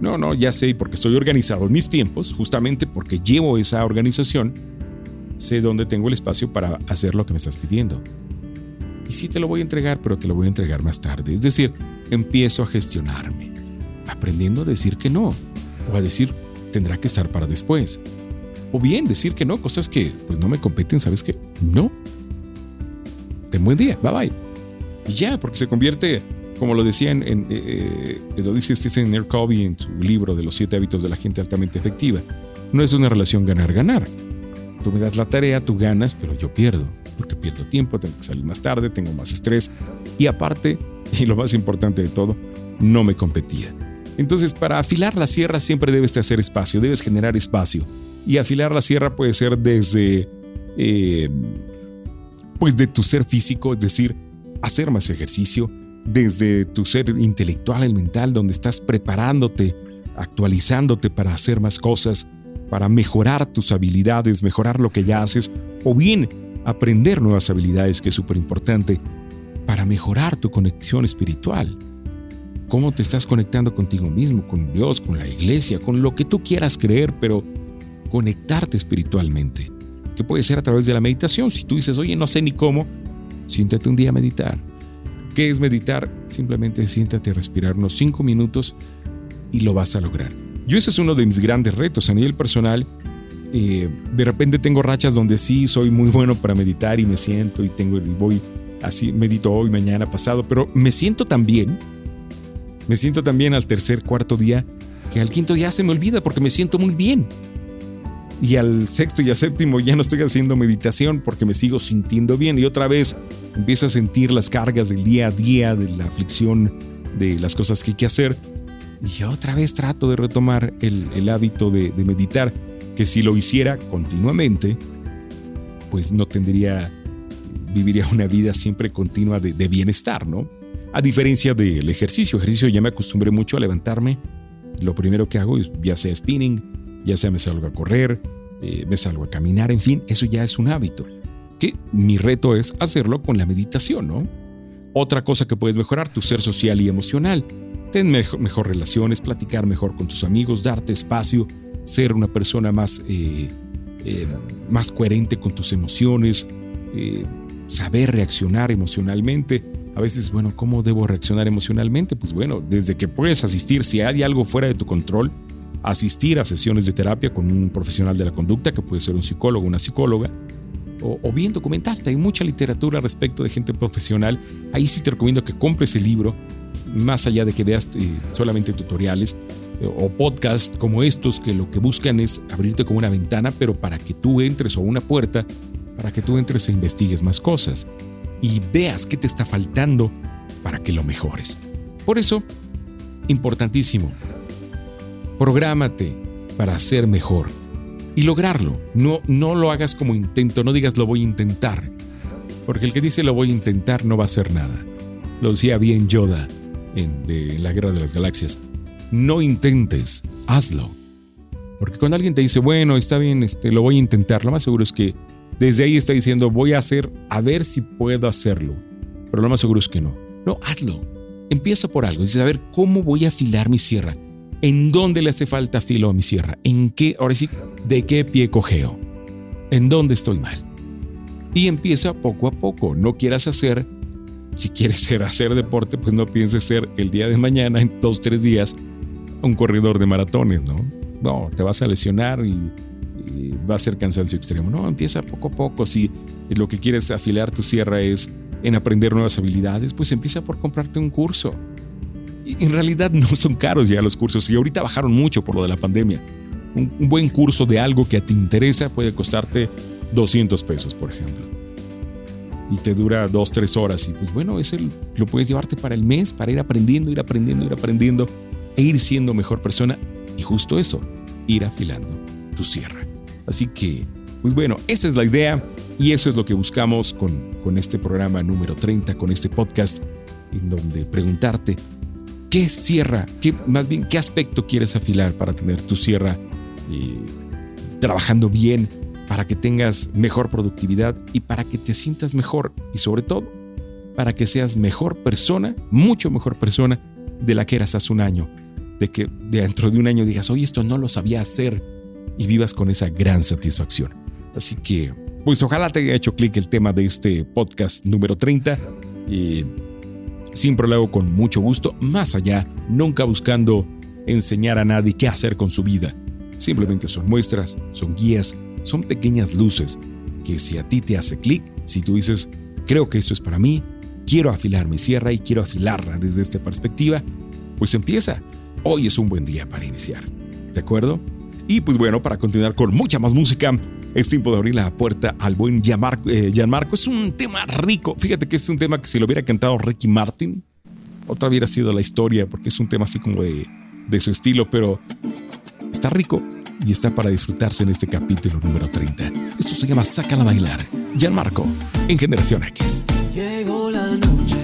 No, no, ya sé, porque estoy organizado en mis tiempos, justamente porque llevo esa organización, sé dónde tengo el espacio para hacer lo que me estás pidiendo. Y sí te lo voy a entregar, pero te lo voy a entregar más tarde. Es decir, empiezo a gestionarme, aprendiendo a decir que no, o a decir tendrá que estar para después. O bien decir que no, cosas que pues no me competen, ¿sabes qué? No. Ten buen día, bye bye. Y ya, porque se convierte, como lo decía en, eh, eh, lo dice Stephen. Covey en su libro de los siete hábitos de la gente altamente efectiva. No es una relación ganar-ganar. Tú me das la tarea, tú ganas, pero yo pierdo, porque pierdo tiempo, tengo que salir más tarde, tengo más estrés y aparte, y lo más importante de todo, no me competía. Entonces, para afilar la sierra siempre debes de hacer espacio, debes generar espacio. Y afilar la sierra puede ser desde, eh, pues de tu ser físico, es decir, hacer más ejercicio, desde tu ser intelectual y mental, donde estás preparándote, actualizándote para hacer más cosas, para mejorar tus habilidades, mejorar lo que ya haces, o bien aprender nuevas habilidades, que es súper importante, para mejorar tu conexión espiritual. ¿Cómo te estás conectando contigo mismo, con Dios, con la iglesia, con lo que tú quieras creer, pero conectarte espiritualmente, que puede ser a través de la meditación. Si tú dices, oye, no sé ni cómo, siéntate un día a meditar. ¿Qué es meditar? Simplemente siéntate a respirar unos cinco minutos y lo vas a lograr. Yo ese es uno de mis grandes retos a nivel personal. Eh, de repente tengo rachas donde sí soy muy bueno para meditar y me siento y tengo y voy así, medito hoy, mañana, pasado, pero me siento también, me siento también al tercer, cuarto día, que al quinto ya se me olvida porque me siento muy bien y al sexto y al séptimo ya no estoy haciendo meditación porque me sigo sintiendo bien y otra vez empiezo a sentir las cargas del día a día, de la aflicción, de las cosas que hay que hacer y otra vez trato de retomar el, hábito de, meditar, que si lo hiciera continuamente, pues no tendría, viviría una vida siempre continua de, de bienestar, ¿no? A diferencia del ejercicio, ejercicio ya me acostumbré mucho a levantarme, lo primero que hago es ya sea spinning, ya sea me salgo a correr, eh, me salgo a caminar, en fin, eso ya es un hábito. Que mi reto es hacerlo con la meditación, ¿no? Otra cosa que puedes mejorar, tu ser social y emocional. Ten mejor, relaciones, platicar mejor con tus amigos, darte espacio, ser una persona más, eh, eh, más coherente con tus emociones, saber reaccionar emocionalmente. A veces, bueno, ¿cómo debo reaccionar emocionalmente? Pues bueno, desde que puedes asistir, si hay algo fuera de tu control, asistir a sesiones de terapia con un profesional de la conducta, que puede ser un psicólogo, una psicóloga, o, bien documentarte. Hay mucha literatura respecto de gente profesional. Ahí sí te recomiendo que compres el libro, más allá de que veas eh, solamente tutoriales eh, o podcasts como estos que lo que buscan es abrirte como una ventana, pero para que tú entres o una puerta, para que tú entres e investigues más cosas y veas qué te está faltando para que lo mejores. Por eso, importantísimo, prográmate para ser mejor y lograrlo. No, no lo hagas como intento, no digas lo voy a intentar, porque el que dice lo voy a intentar no va a hacer nada. Lo decía bien Yoda en, de, la Guerra de las Galaxias. No intentes, hazlo. Porque cuando alguien te dice, bueno, está bien, este, lo voy a intentar, lo más seguro es que desde ahí está diciendo, voy a hacer, a ver si puedo hacerlo. Pero lo más seguro es que no. No, hazlo. Empieza por algo. Dices, a ver, ¿cómo voy a afilar mi sierra? ¿En dónde le hace falta filo a mi sierra? ¿En qué, ahora sí, de qué pie cogeo? ¿En dónde estoy mal? Y empieza poco a poco. No quieras hacer, si quieres hacer deporte, pues no pienses ser el día de mañana, en dos, tres días, un corredor de maratones, ¿no? No, te vas a lesionar y, va a ser cansancio extremo. No, empieza poco a poco. Si lo que quieres afilar tu sierra es en aprender nuevas habilidades, pues empieza por comprarte un curso en realidad no son caros ya los cursos y ahorita bajaron mucho por lo de la pandemia. Un, buen curso de algo que te interesa puede costarte 200 pesos, por ejemplo. Y te dura 2, 3 horas. Y pues bueno, ese lo puedes llevarte para el mes, para ir aprendiendo, ir aprendiendo, ir aprendiendo e ir siendo mejor persona. Y justo eso, ir afilando tu sierra. Así que, pues bueno, esa es la idea y eso es lo que buscamos con, con este programa número 30, con este podcast, en donde preguntarte ¿Qué sierra, qué, más bien, qué aspecto quieres afilar para tener tu sierra eh, trabajando bien, para que tengas mejor productividad y para que te sientas mejor y sobre todo para que seas mejor persona, mucho mejor persona de la que eras hace un año, de que dentro de un año digas, oye, esto no lo sabía hacer y vivas con esa gran satisfacción. Así que, pues ojalá te haya hecho clic el tema de este podcast número 30. Y Siempre lo hago con mucho gusto, más allá, nunca buscando enseñar a nadie qué hacer con su vida. Simplemente son muestras, son guías, son pequeñas luces que si a ti te hace clic, si tú dices, creo que esto es para mí, quiero afilar mi sierra y quiero afilarla desde esta perspectiva, pues empieza. Hoy es un buen día para iniciar. ¿De acuerdo? Y pues bueno, para continuar con mucha más música, es tiempo de abrir la puerta al buen Gianmarco. Eh. Es un tema rico. Fíjate que es un tema que si lo hubiera cantado Ricky Martin, otra hubiera sido la historia, porque es un tema así como de, de su estilo, pero está rico y está para disfrutarse en este capítulo número 30. Esto se llama Sácala a bailar. Gianmarco, en Generación X. Llegó la noche,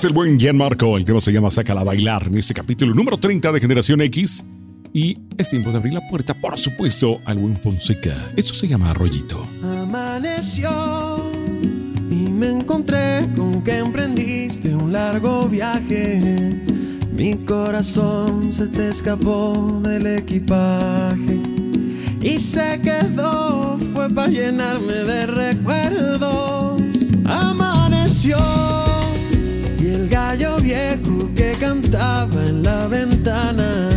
Es el buen Gianmarco, el tema se llama Sácala a bailar en este capítulo número 30 de Generación X. Y es tiempo de abrir la puerta, por supuesto, al buen Fonseca. Esto se llama Arroyito. Amaneció y me encontré con que emprendiste un largo viaje. Mi corazón se te escapó del equipaje y se quedó, fue para llenarme de recuerdos. Amaneció que cantaba en la ventana.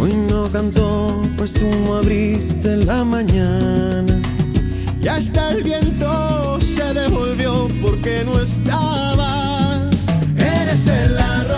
Hoy no cantó, pues tú no abriste la mañana. Y hasta el viento se devolvió porque no estaba. Eres el arroyito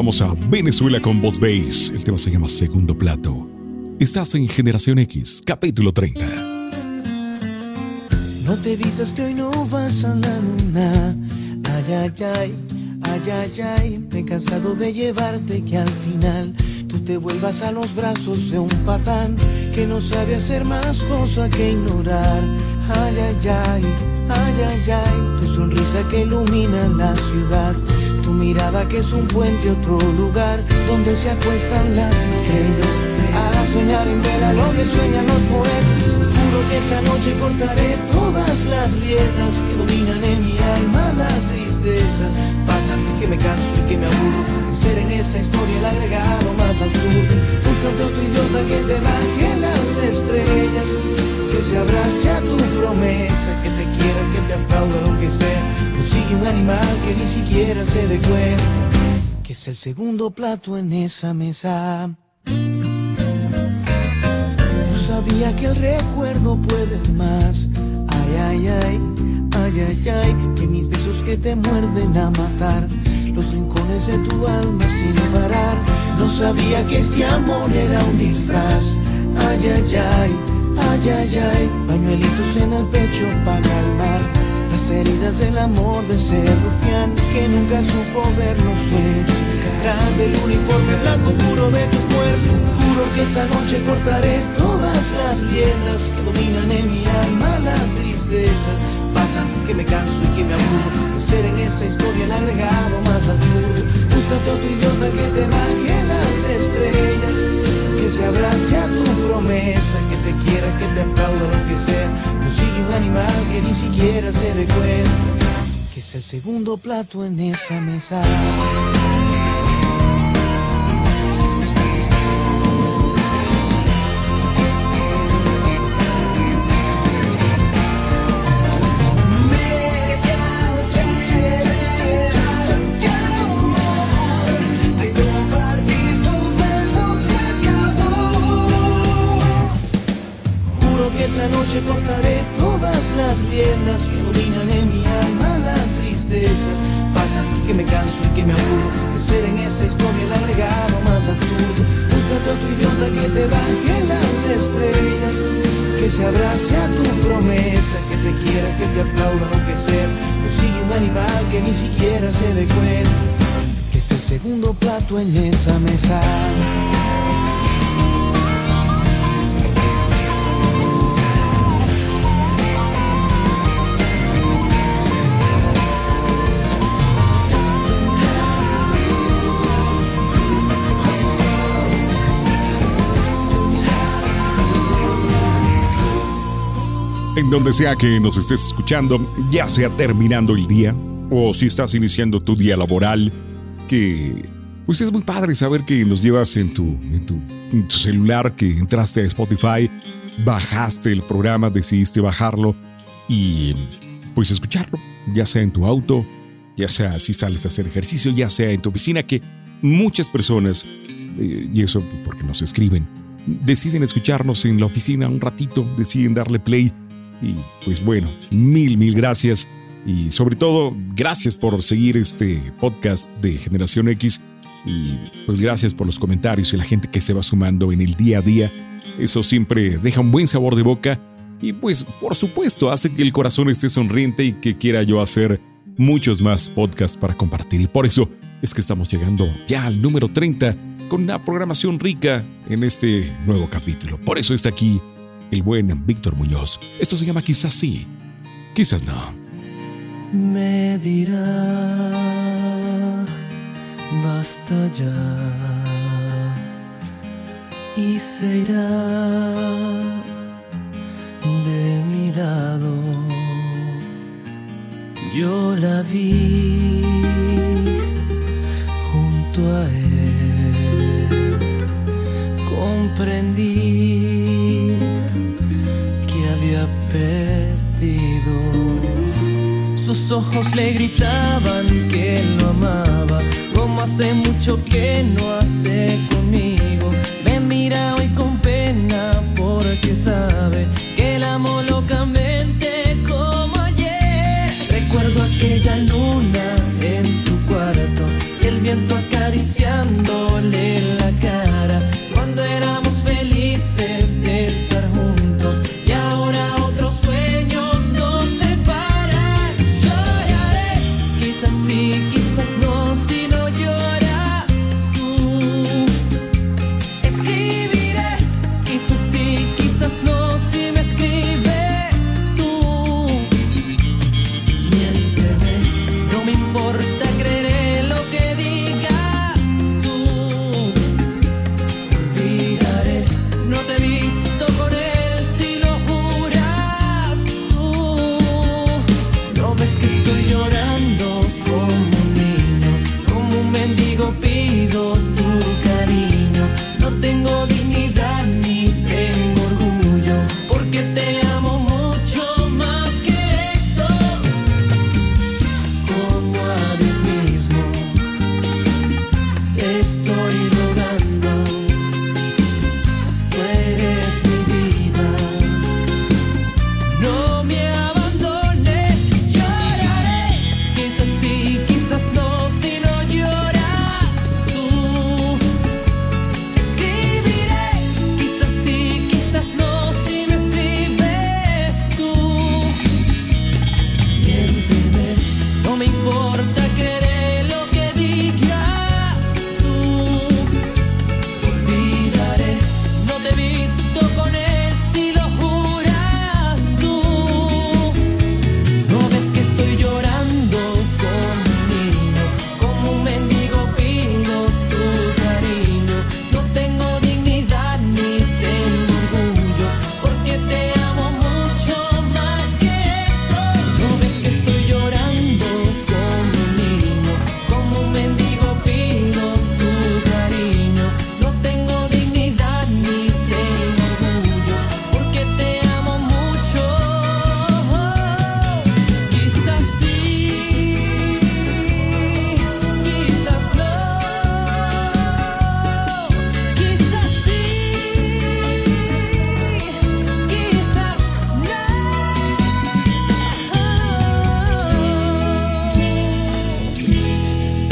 vamos a Venezuela con Voz Bass. El tema se llama Segundo Plato. Estás en Generación X, capítulo 30. No te vistas que hoy no vas a la luna. Ay, ay, ay, ay, ay, ay. Me he cansado de llevarte que al final tú te vuelvas a los brazos de un patán que no sabe hacer más cosa que ignorar. Ay, ay, ay, ay, ay, ay. Tu sonrisa que ilumina la ciudad. Tu mirada que es un puente otro lugar donde se acuestan las estrellas. A soñar en vela lo que sueñan los poetas. Juro que esta noche cortaré todas las grietas que dominan en mi alma las tristezas. Que me canso y que me aburro de ser en esta historia el agregado más absurdo. Buscando otro idiota que te baje las estrellas, que se abrace a tu promesa, que te quiera, que te aplauda lo que sea. Consigue un animal que ni siquiera se dé cuenta que es el segundo plato en esa mesa. No sabía que el recuerdo puede más. Ay, ay, ay, ay, ay, ay. Que mis besos que te muerden a matar los rincones de tu alma sin parar. No sabía que este amor era un disfraz. Ay, ay, ay, ay, ay, ay. Pañuelitos en el pecho para calmar las heridas del amor de ese rufián que nunca supo ver Tras del uniforme blanco puro de tu cuerpo, juro que esta noche cortaré todas las riendas que dominan en mi alma las tristezas. Pasa que me canso y que me aburro de ser en esa historia el agregado más absurdo. Búscate otro idiota que te baje las estrellas, que se abrace a tu promesa, que te quiera, que te aplauda lo que sea. Consigue un animal que ni siquiera se dé cuenta, que es el segundo plato en esa mesa. Que dominan en mi alma las tristezas. Pasa que me canso y que me aburro de ser en esa historia el agregado más absurdo. Búscate otro idiota que te baje las estrellas, que se abrace a tu promesa, que te quiera, que te aplauda lo que sea. Consigue un animal que ni siquiera se dé cuenta, que es el segundo plato en esa mesa. Donde sea que nos estés escuchando, ya sea terminando el día o si estás iniciando tu día laboral, que pues es muy padre saber que nos llevas en tu, en tu, celular, que entraste a Spotify, bajaste el programa, decidiste bajarlo y pues escucharlo, ya sea en tu auto, ya sea si sales a hacer ejercicio, ya sea en tu oficina, que muchas personas, eh, y eso porque nos escriben, deciden escucharnos en la oficina un ratito, deciden darle play y pues bueno, mil, mil gracias. Y sobre todo, gracias por seguir este podcast de Generación X. Y pues gracias por los comentarios y la gente que se va sumando en el día a día. Eso siempre deja un buen sabor de boca. Y pues por supuesto hace que el corazón esté sonriente y que quiera yo hacer muchos más podcasts para compartir. Y por eso es que estamos llegando ya al número 30 con una programación rica en este nuevo capítulo. Por eso está aquí el buen Víctor Muñoz. Esto se llama quizás sí, quizás no. me dirá basta ya y se irá de mi lado yo la vi junto a él sus ojos le gritaban que lo amaba, como hace mucho que no hace conmigo. Me mira hoy con pena porque sabe que la amo locamente como ayer. Recuerdo aquella luna en su cuarto y el viento acariciándole la cara cuando éramos felices de estar juntos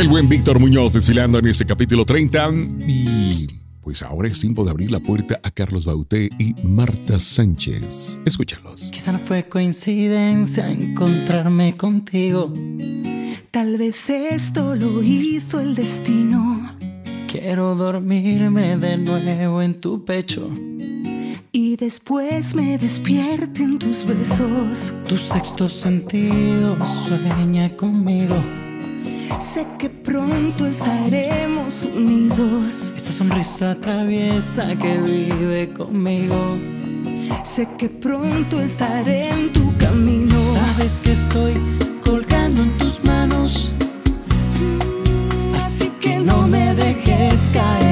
Buen Víctor Muñoz desfilando en este capítulo 30 y pues ahora es tiempo de abrir la puerta a Carlos Bauté y Marta Sánchez. Escúchalos. Quizá no fue coincidencia encontrarme contigo. Tal vez esto lo hizo el destino. Quiero dormirme de nuevo en tu pecho. Y después me despierten tus besos. Tu sexto sentido sueña conmigo. Sé que pronto estaremos unidos. Esa sonrisa traviesa que vive conmigo. Sé que pronto estaré en tu camino. Sabes que estoy colgando en tus manos. Así que no me dejes caer.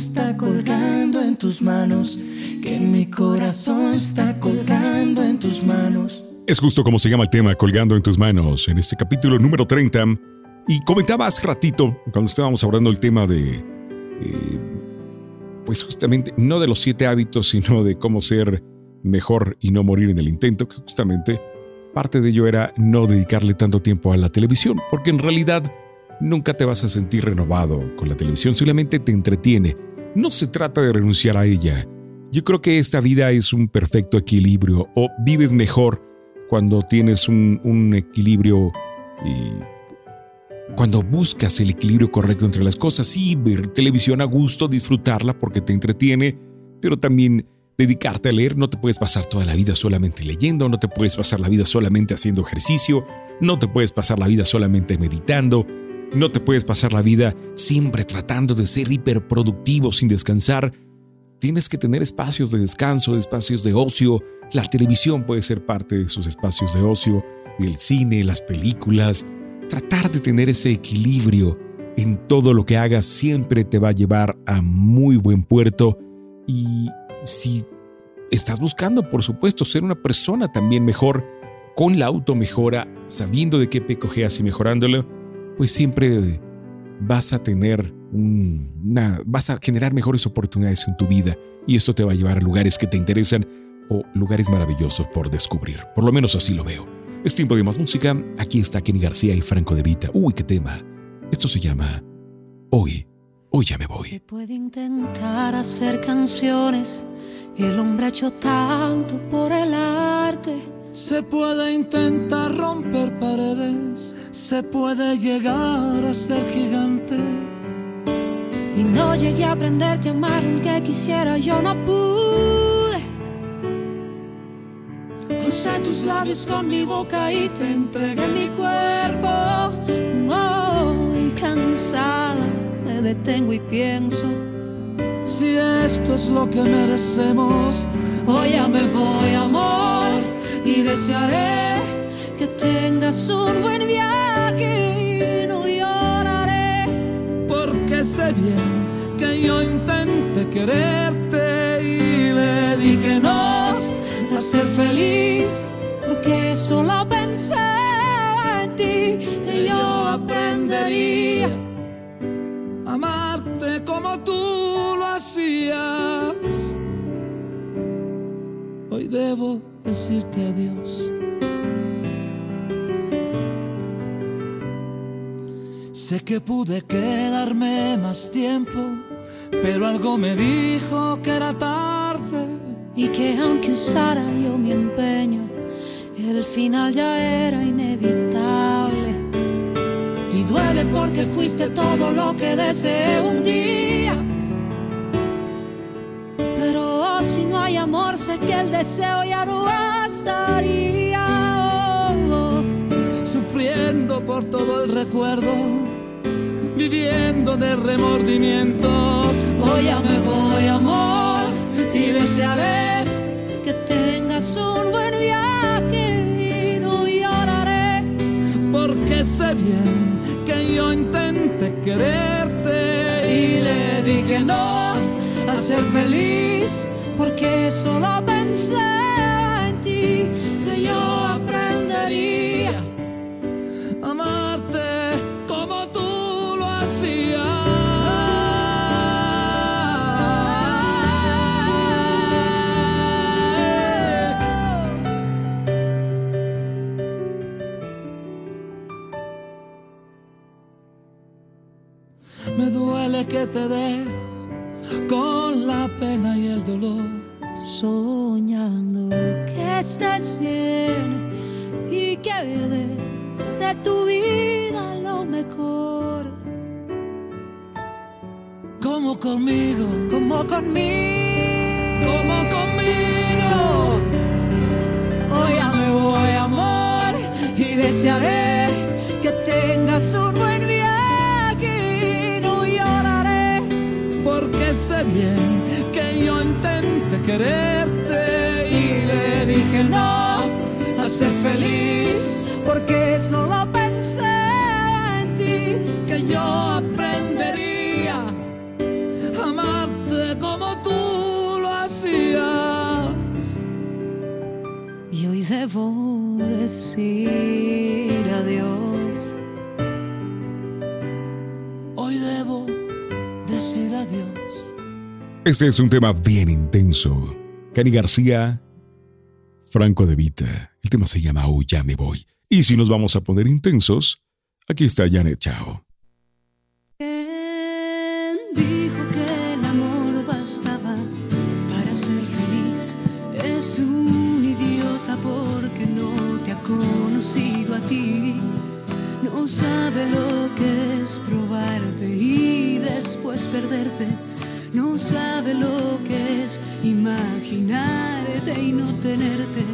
Está colgando en tus manos. Que mi corazón está colgando en tus manos. Es justo como se llama el tema, colgando en tus manos, en este capítulo número 30. Y comentaba hace ratito, cuando estábamos hablando del tema de, eh, pues justamente, no de los siete hábitos, sino de cómo ser mejor y no morir en el intento, que justamente parte de ello era no dedicarle tanto tiempo a la televisión, porque en realidad nunca te vas a sentir renovado con la televisión, solamente te entretiene. No se trata de renunciar a ella. Yo creo que esta vida es un perfecto equilibrio, o vives mejor cuando tienes un, equilibrio y cuando buscas el equilibrio correcto entre las cosas. Sí, ver televisión a gusto, disfrutarla porque te entretiene, pero también dedicarte a leer. No te puedes pasar toda la vida solamente leyendo, no te puedes pasar la vida solamente haciendo ejercicio, no te puedes pasar la vida solamente meditando, no te puedes pasar la vida siempre tratando de ser hiperproductivo sin descansar. Tienes que tener espacios de descanso, espacios de ocio. La televisión puede ser parte de esos espacios de ocio, el cine, las películas. Tratar de tener ese equilibrio en todo lo que hagas siempre te va a llevar a muy buen puerto y si estás buscando, por supuesto, ser una persona también mejor, con la automejora, sabiendo de qué pecojeas y mejorándolo, pues siempre vas a tener una, vas a generar mejores oportunidades en tu vida y esto te va a llevar a lugares que te interesan o lugares maravillosos por descubrir. Por lo menos así lo veo. Es tiempo de más música. Aquí está Kenny García y Franco de Vita. Uy, qué tema. Esto se llama Hoy, hoy ya me voy. Se puede intentar hacer canciones el hombre ha hecho tanto por el arte. Se puede intentar romper paredes, se puede llegar a ser gigante. Y no llegué a aprenderte a amar aunque quisiera, yo no pude. Crucé tus labios con mi boca y te entregué mi cuerpo. Hoy cansada me detengo y pienso. Si esto es lo que merecemos, Hoy ya me voy, amor, desearé que tengas un buen viaje y no lloraré. porque sé bien que yo intenté quererte y le dije no a ser feliz, porque solo pensé en ti, que yo aprendería. amarte como tú lo hacías. Hoy debo decirte adiós. Sé que pude quedarme más tiempo, pero algo me dijo que era tarde. Y que aunque usara yo mi empeño, el final ya era inevitable. Y duele porque fuiste todo lo que deseé un día. Sé que el deseo ya no estaría. Oh, sufriendo por todo el recuerdo, viviendo de remordimientos. Hoy ya me voy, amor, y desearé que tengas un buen viaje y no lloraré. porque sé bien que yo intenté quererte y le dije no a ser feliz, porque solo pensé en ti, que yo aprendería. a amarte como tú lo hacías. Me duele que te de tu vida lo mejor, Como conmigo, como conmigo. como conmigo. Hoy ya me voy, amor, y desearé que tengas un buen viaje y no lloraré. Porque sé bien que yo intenté quererte y le dije no a ser feliz, porque solo yo aprendería a amarte como tú lo hacías. Y hoy debo decir adiós. Hoy debo decir adiós. Este es un tema bien intenso. Cani García, Franco de Vita. El tema se llama Hoy ya me voy. Y si nos vamos a poner intensos, aquí está Janet Chao. ¿Quién dijo que el amor bastaba para ser feliz? Es un idiota porque no te ha conocido a ti. No sabe lo que es probarte y después perderte. No sabe lo que es imaginarte y no tenerte.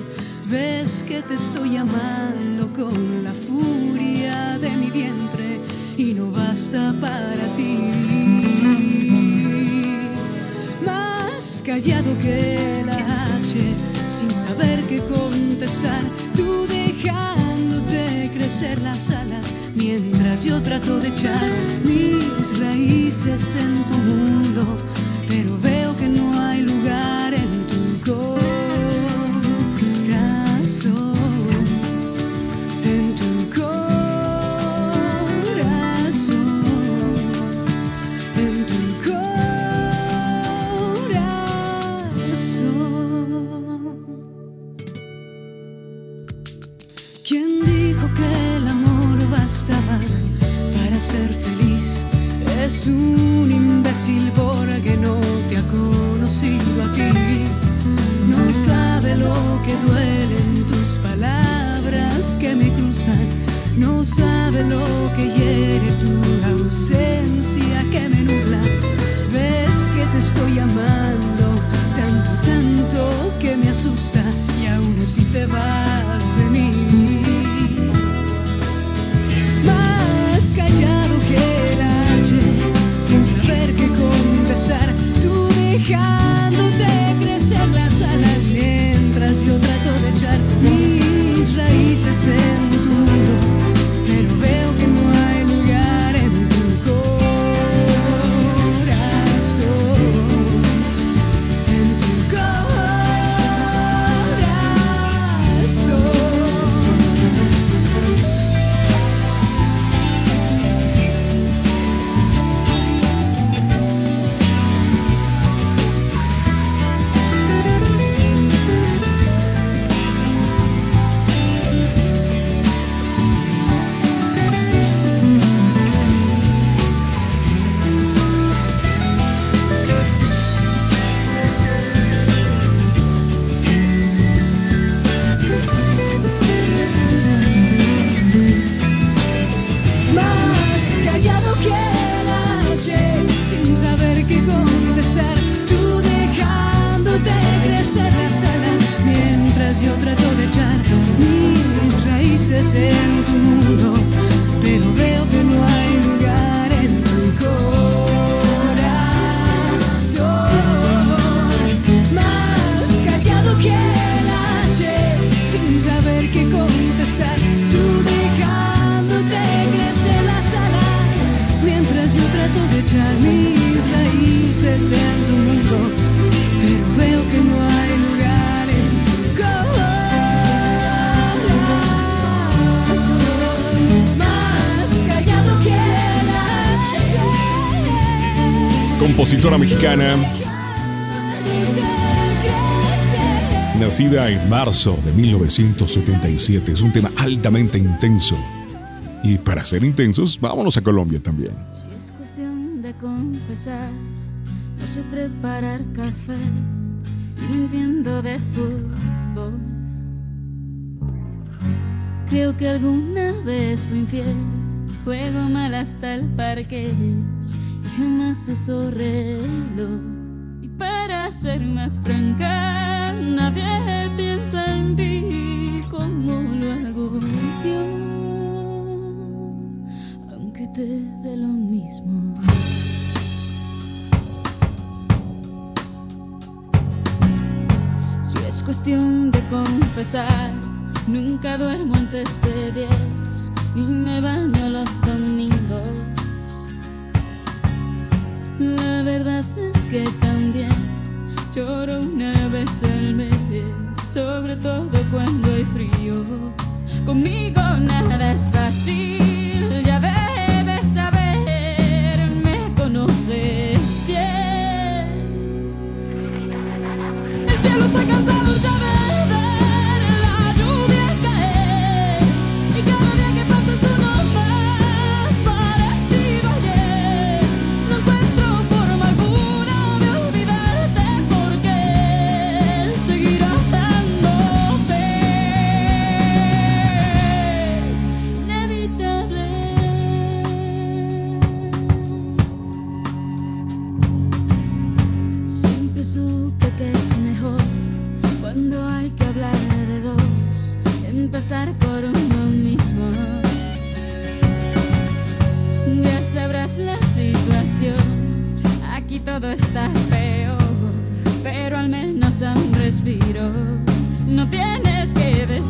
Ves que te estoy llamando con la furia de mi vientre y no basta para ti. Callado que la H, sin saber qué contestar, tú dejándote crecer las alas mientras yo trato de echar mis raíces en tu mundo, raíces Compositora mexicana, nacida en marzo de 1977. Es un tema altamente intenso. Y para ser intensos, vámonos a Colombia también. Si es cuestión de confesar, no sé preparar café no entiendo de fútbol. Creo que alguna vez fui infiel, juego mal hasta el parque y jamás uso reloj. Y para ser más franca, nadie piensa en ti como lo hago yo aunque te dé lo mismo. Si es cuestión de confesar, nunca duermo antes de 10, ni me baño los domingos. La verdad es que también lloro una vez al mes, sobre todo cuando hay frío. Conmigo nada es fácil, ya debes saber, me conoces bien. El cielo está cansado por uno mismo. Ya sabrás la situación, aquí todo está peor, pero al menos a un respiro. No tienes que decirlo,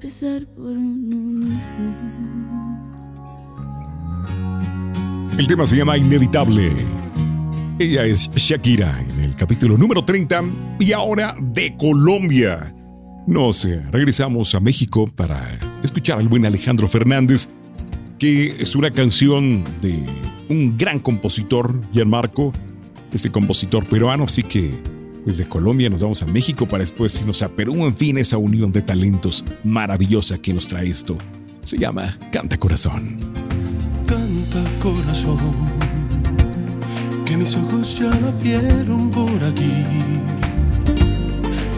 empezar por uno mismo. El tema se llama Inevitable. Ella es Shakira en el capítulo número 30 y ahora de Colombia. Nos regresamos a México para escuchar al buen Alejandro Fernández, que es una canción de un gran compositor, Gianmarco, ese compositor peruano, así que desde Colombia nos vamos a México para después irnos a Perú, en fin, esa unión de talentos maravillosa que nos trae esto. Se llama Canta Corazón. Canta corazón, que mis ojos ya la vieron por aquí,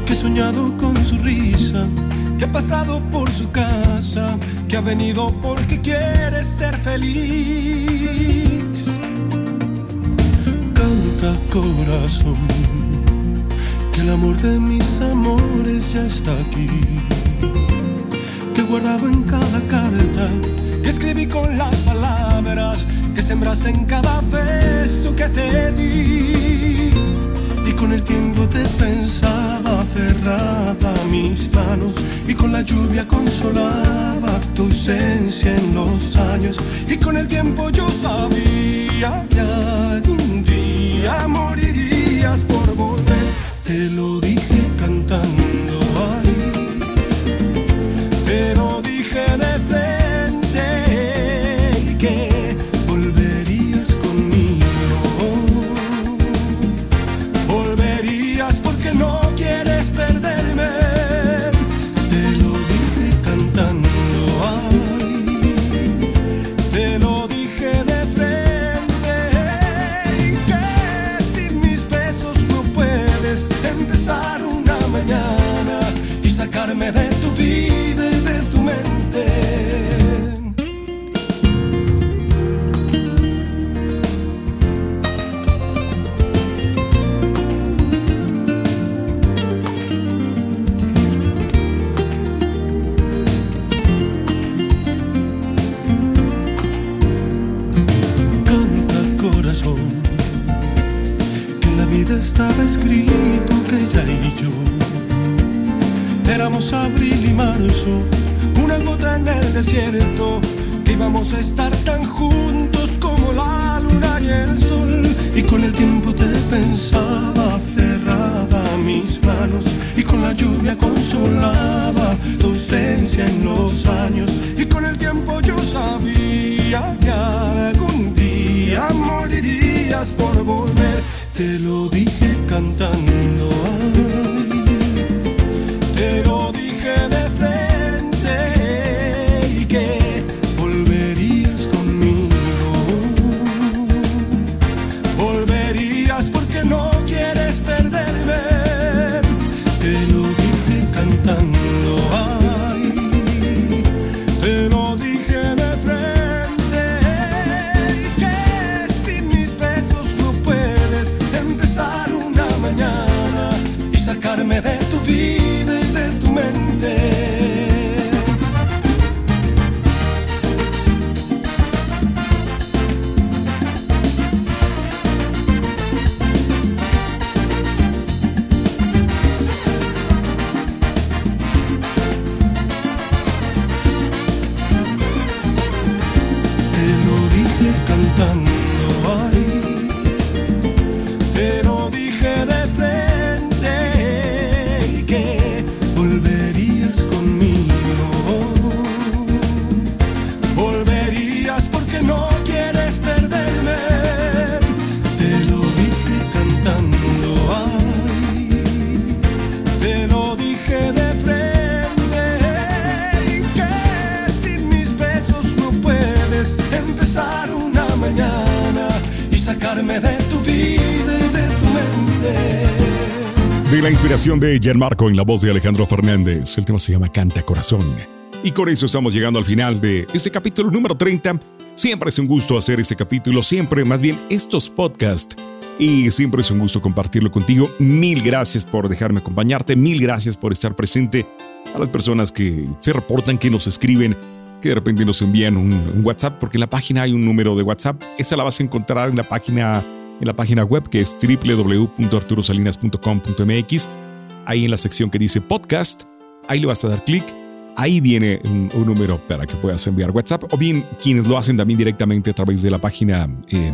que he soñado con su risa, que ha pasado por su casa, que ha venido porque quiere ser feliz. Canta corazón, que el amor de mis amores ya está aquí, que he guardado en cada carta que escribí con las palabras que sembraste en cada beso que te di. Y con el tiempo te pensaba aferrada a mis manos y con la lluvia consolaba tu ausencia en los años. Y con el tiempo yo sabía que algún día morirías por volver. Te lo dije cantando Inspiración de Gianmarco en la voz de Alejandro Fernández, el tema se llama Canta Corazón. Y con eso estamos llegando al final de este capítulo número 30. Siempre es un gusto hacer este capítulo, siempre, más bien estos podcasts. Y siempre es un gusto compartirlo contigo. Mil gracias por dejarme acompañarte, mil gracias por estar presente. A las personas que se reportan, que nos escriben, que de repente nos envían un, un WhatsApp, porque en la página hay un número de WhatsApp. Esa la vas a encontrar en la página en la página web que es www.arturosalinas.com.mx. Ahí en la sección que dice podcast, ahí le vas a dar clic. Ahí viene un, número para que puedas enviar WhatsApp. O bien quienes lo hacen también directamente a través de la página, eh,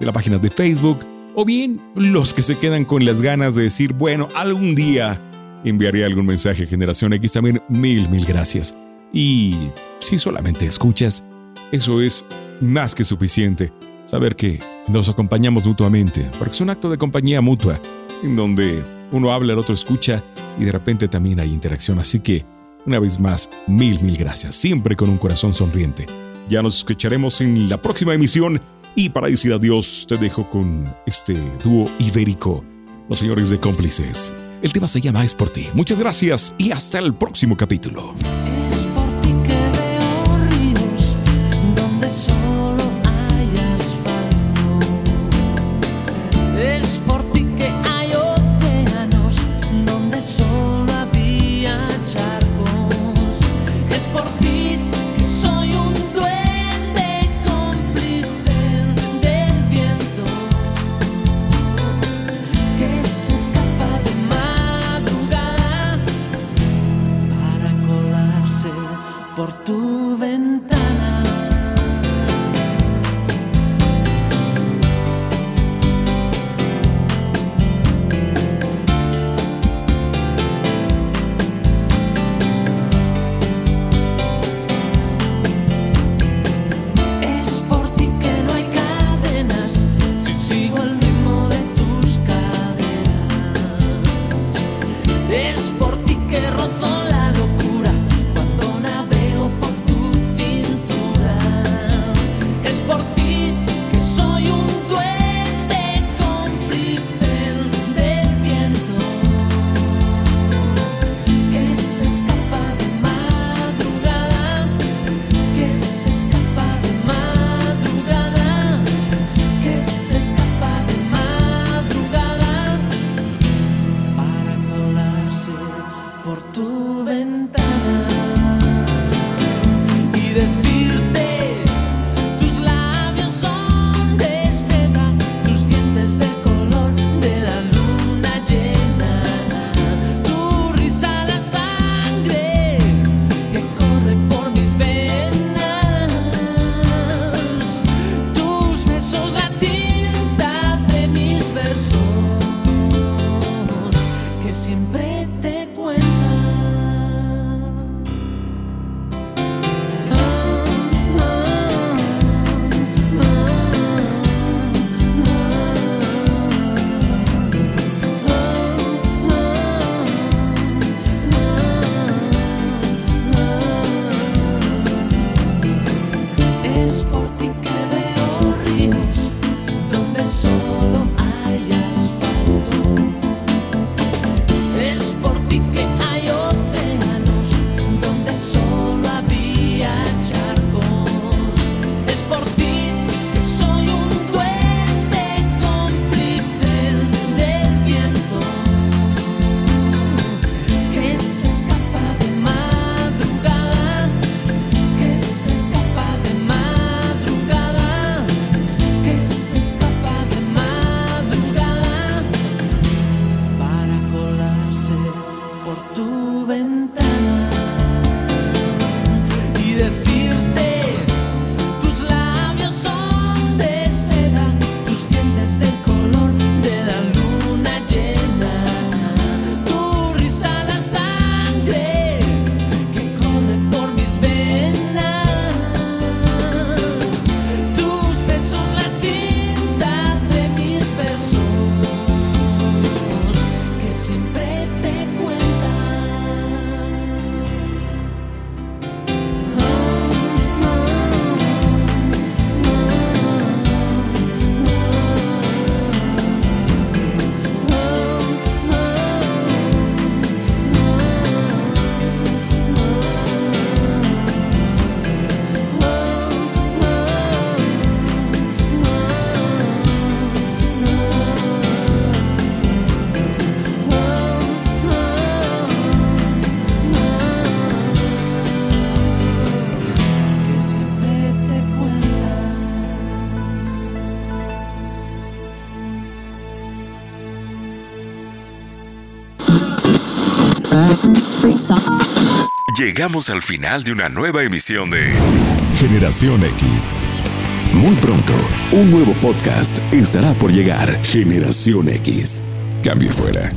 de la página de Facebook. O bien los que se quedan con las ganas de decir, bueno, algún día enviaré algún mensaje a Generación X. También mil, mil gracias. Y si solamente escuchas, eso es más que suficiente. Saber que nos acompañamos mutuamente, porque es un acto de compañía mutua, en donde uno habla, el otro escucha y de repente también hay interacción. Así que, una vez más, mil, mil gracias, siempre con un corazón sonriente. Ya nos escucharemos en la próxima emisión y para decir adiós te dejo con este dúo ibérico, los señores de cómplices. El tema se llama Es por ti. Muchas gracias y hasta el próximo capítulo. Es por ti que veo ríos donde solo Llegamos al final de una nueva emisión de Generación X. Muy pronto, un nuevo podcast estará por llegar. Generación X. Cambio fuera.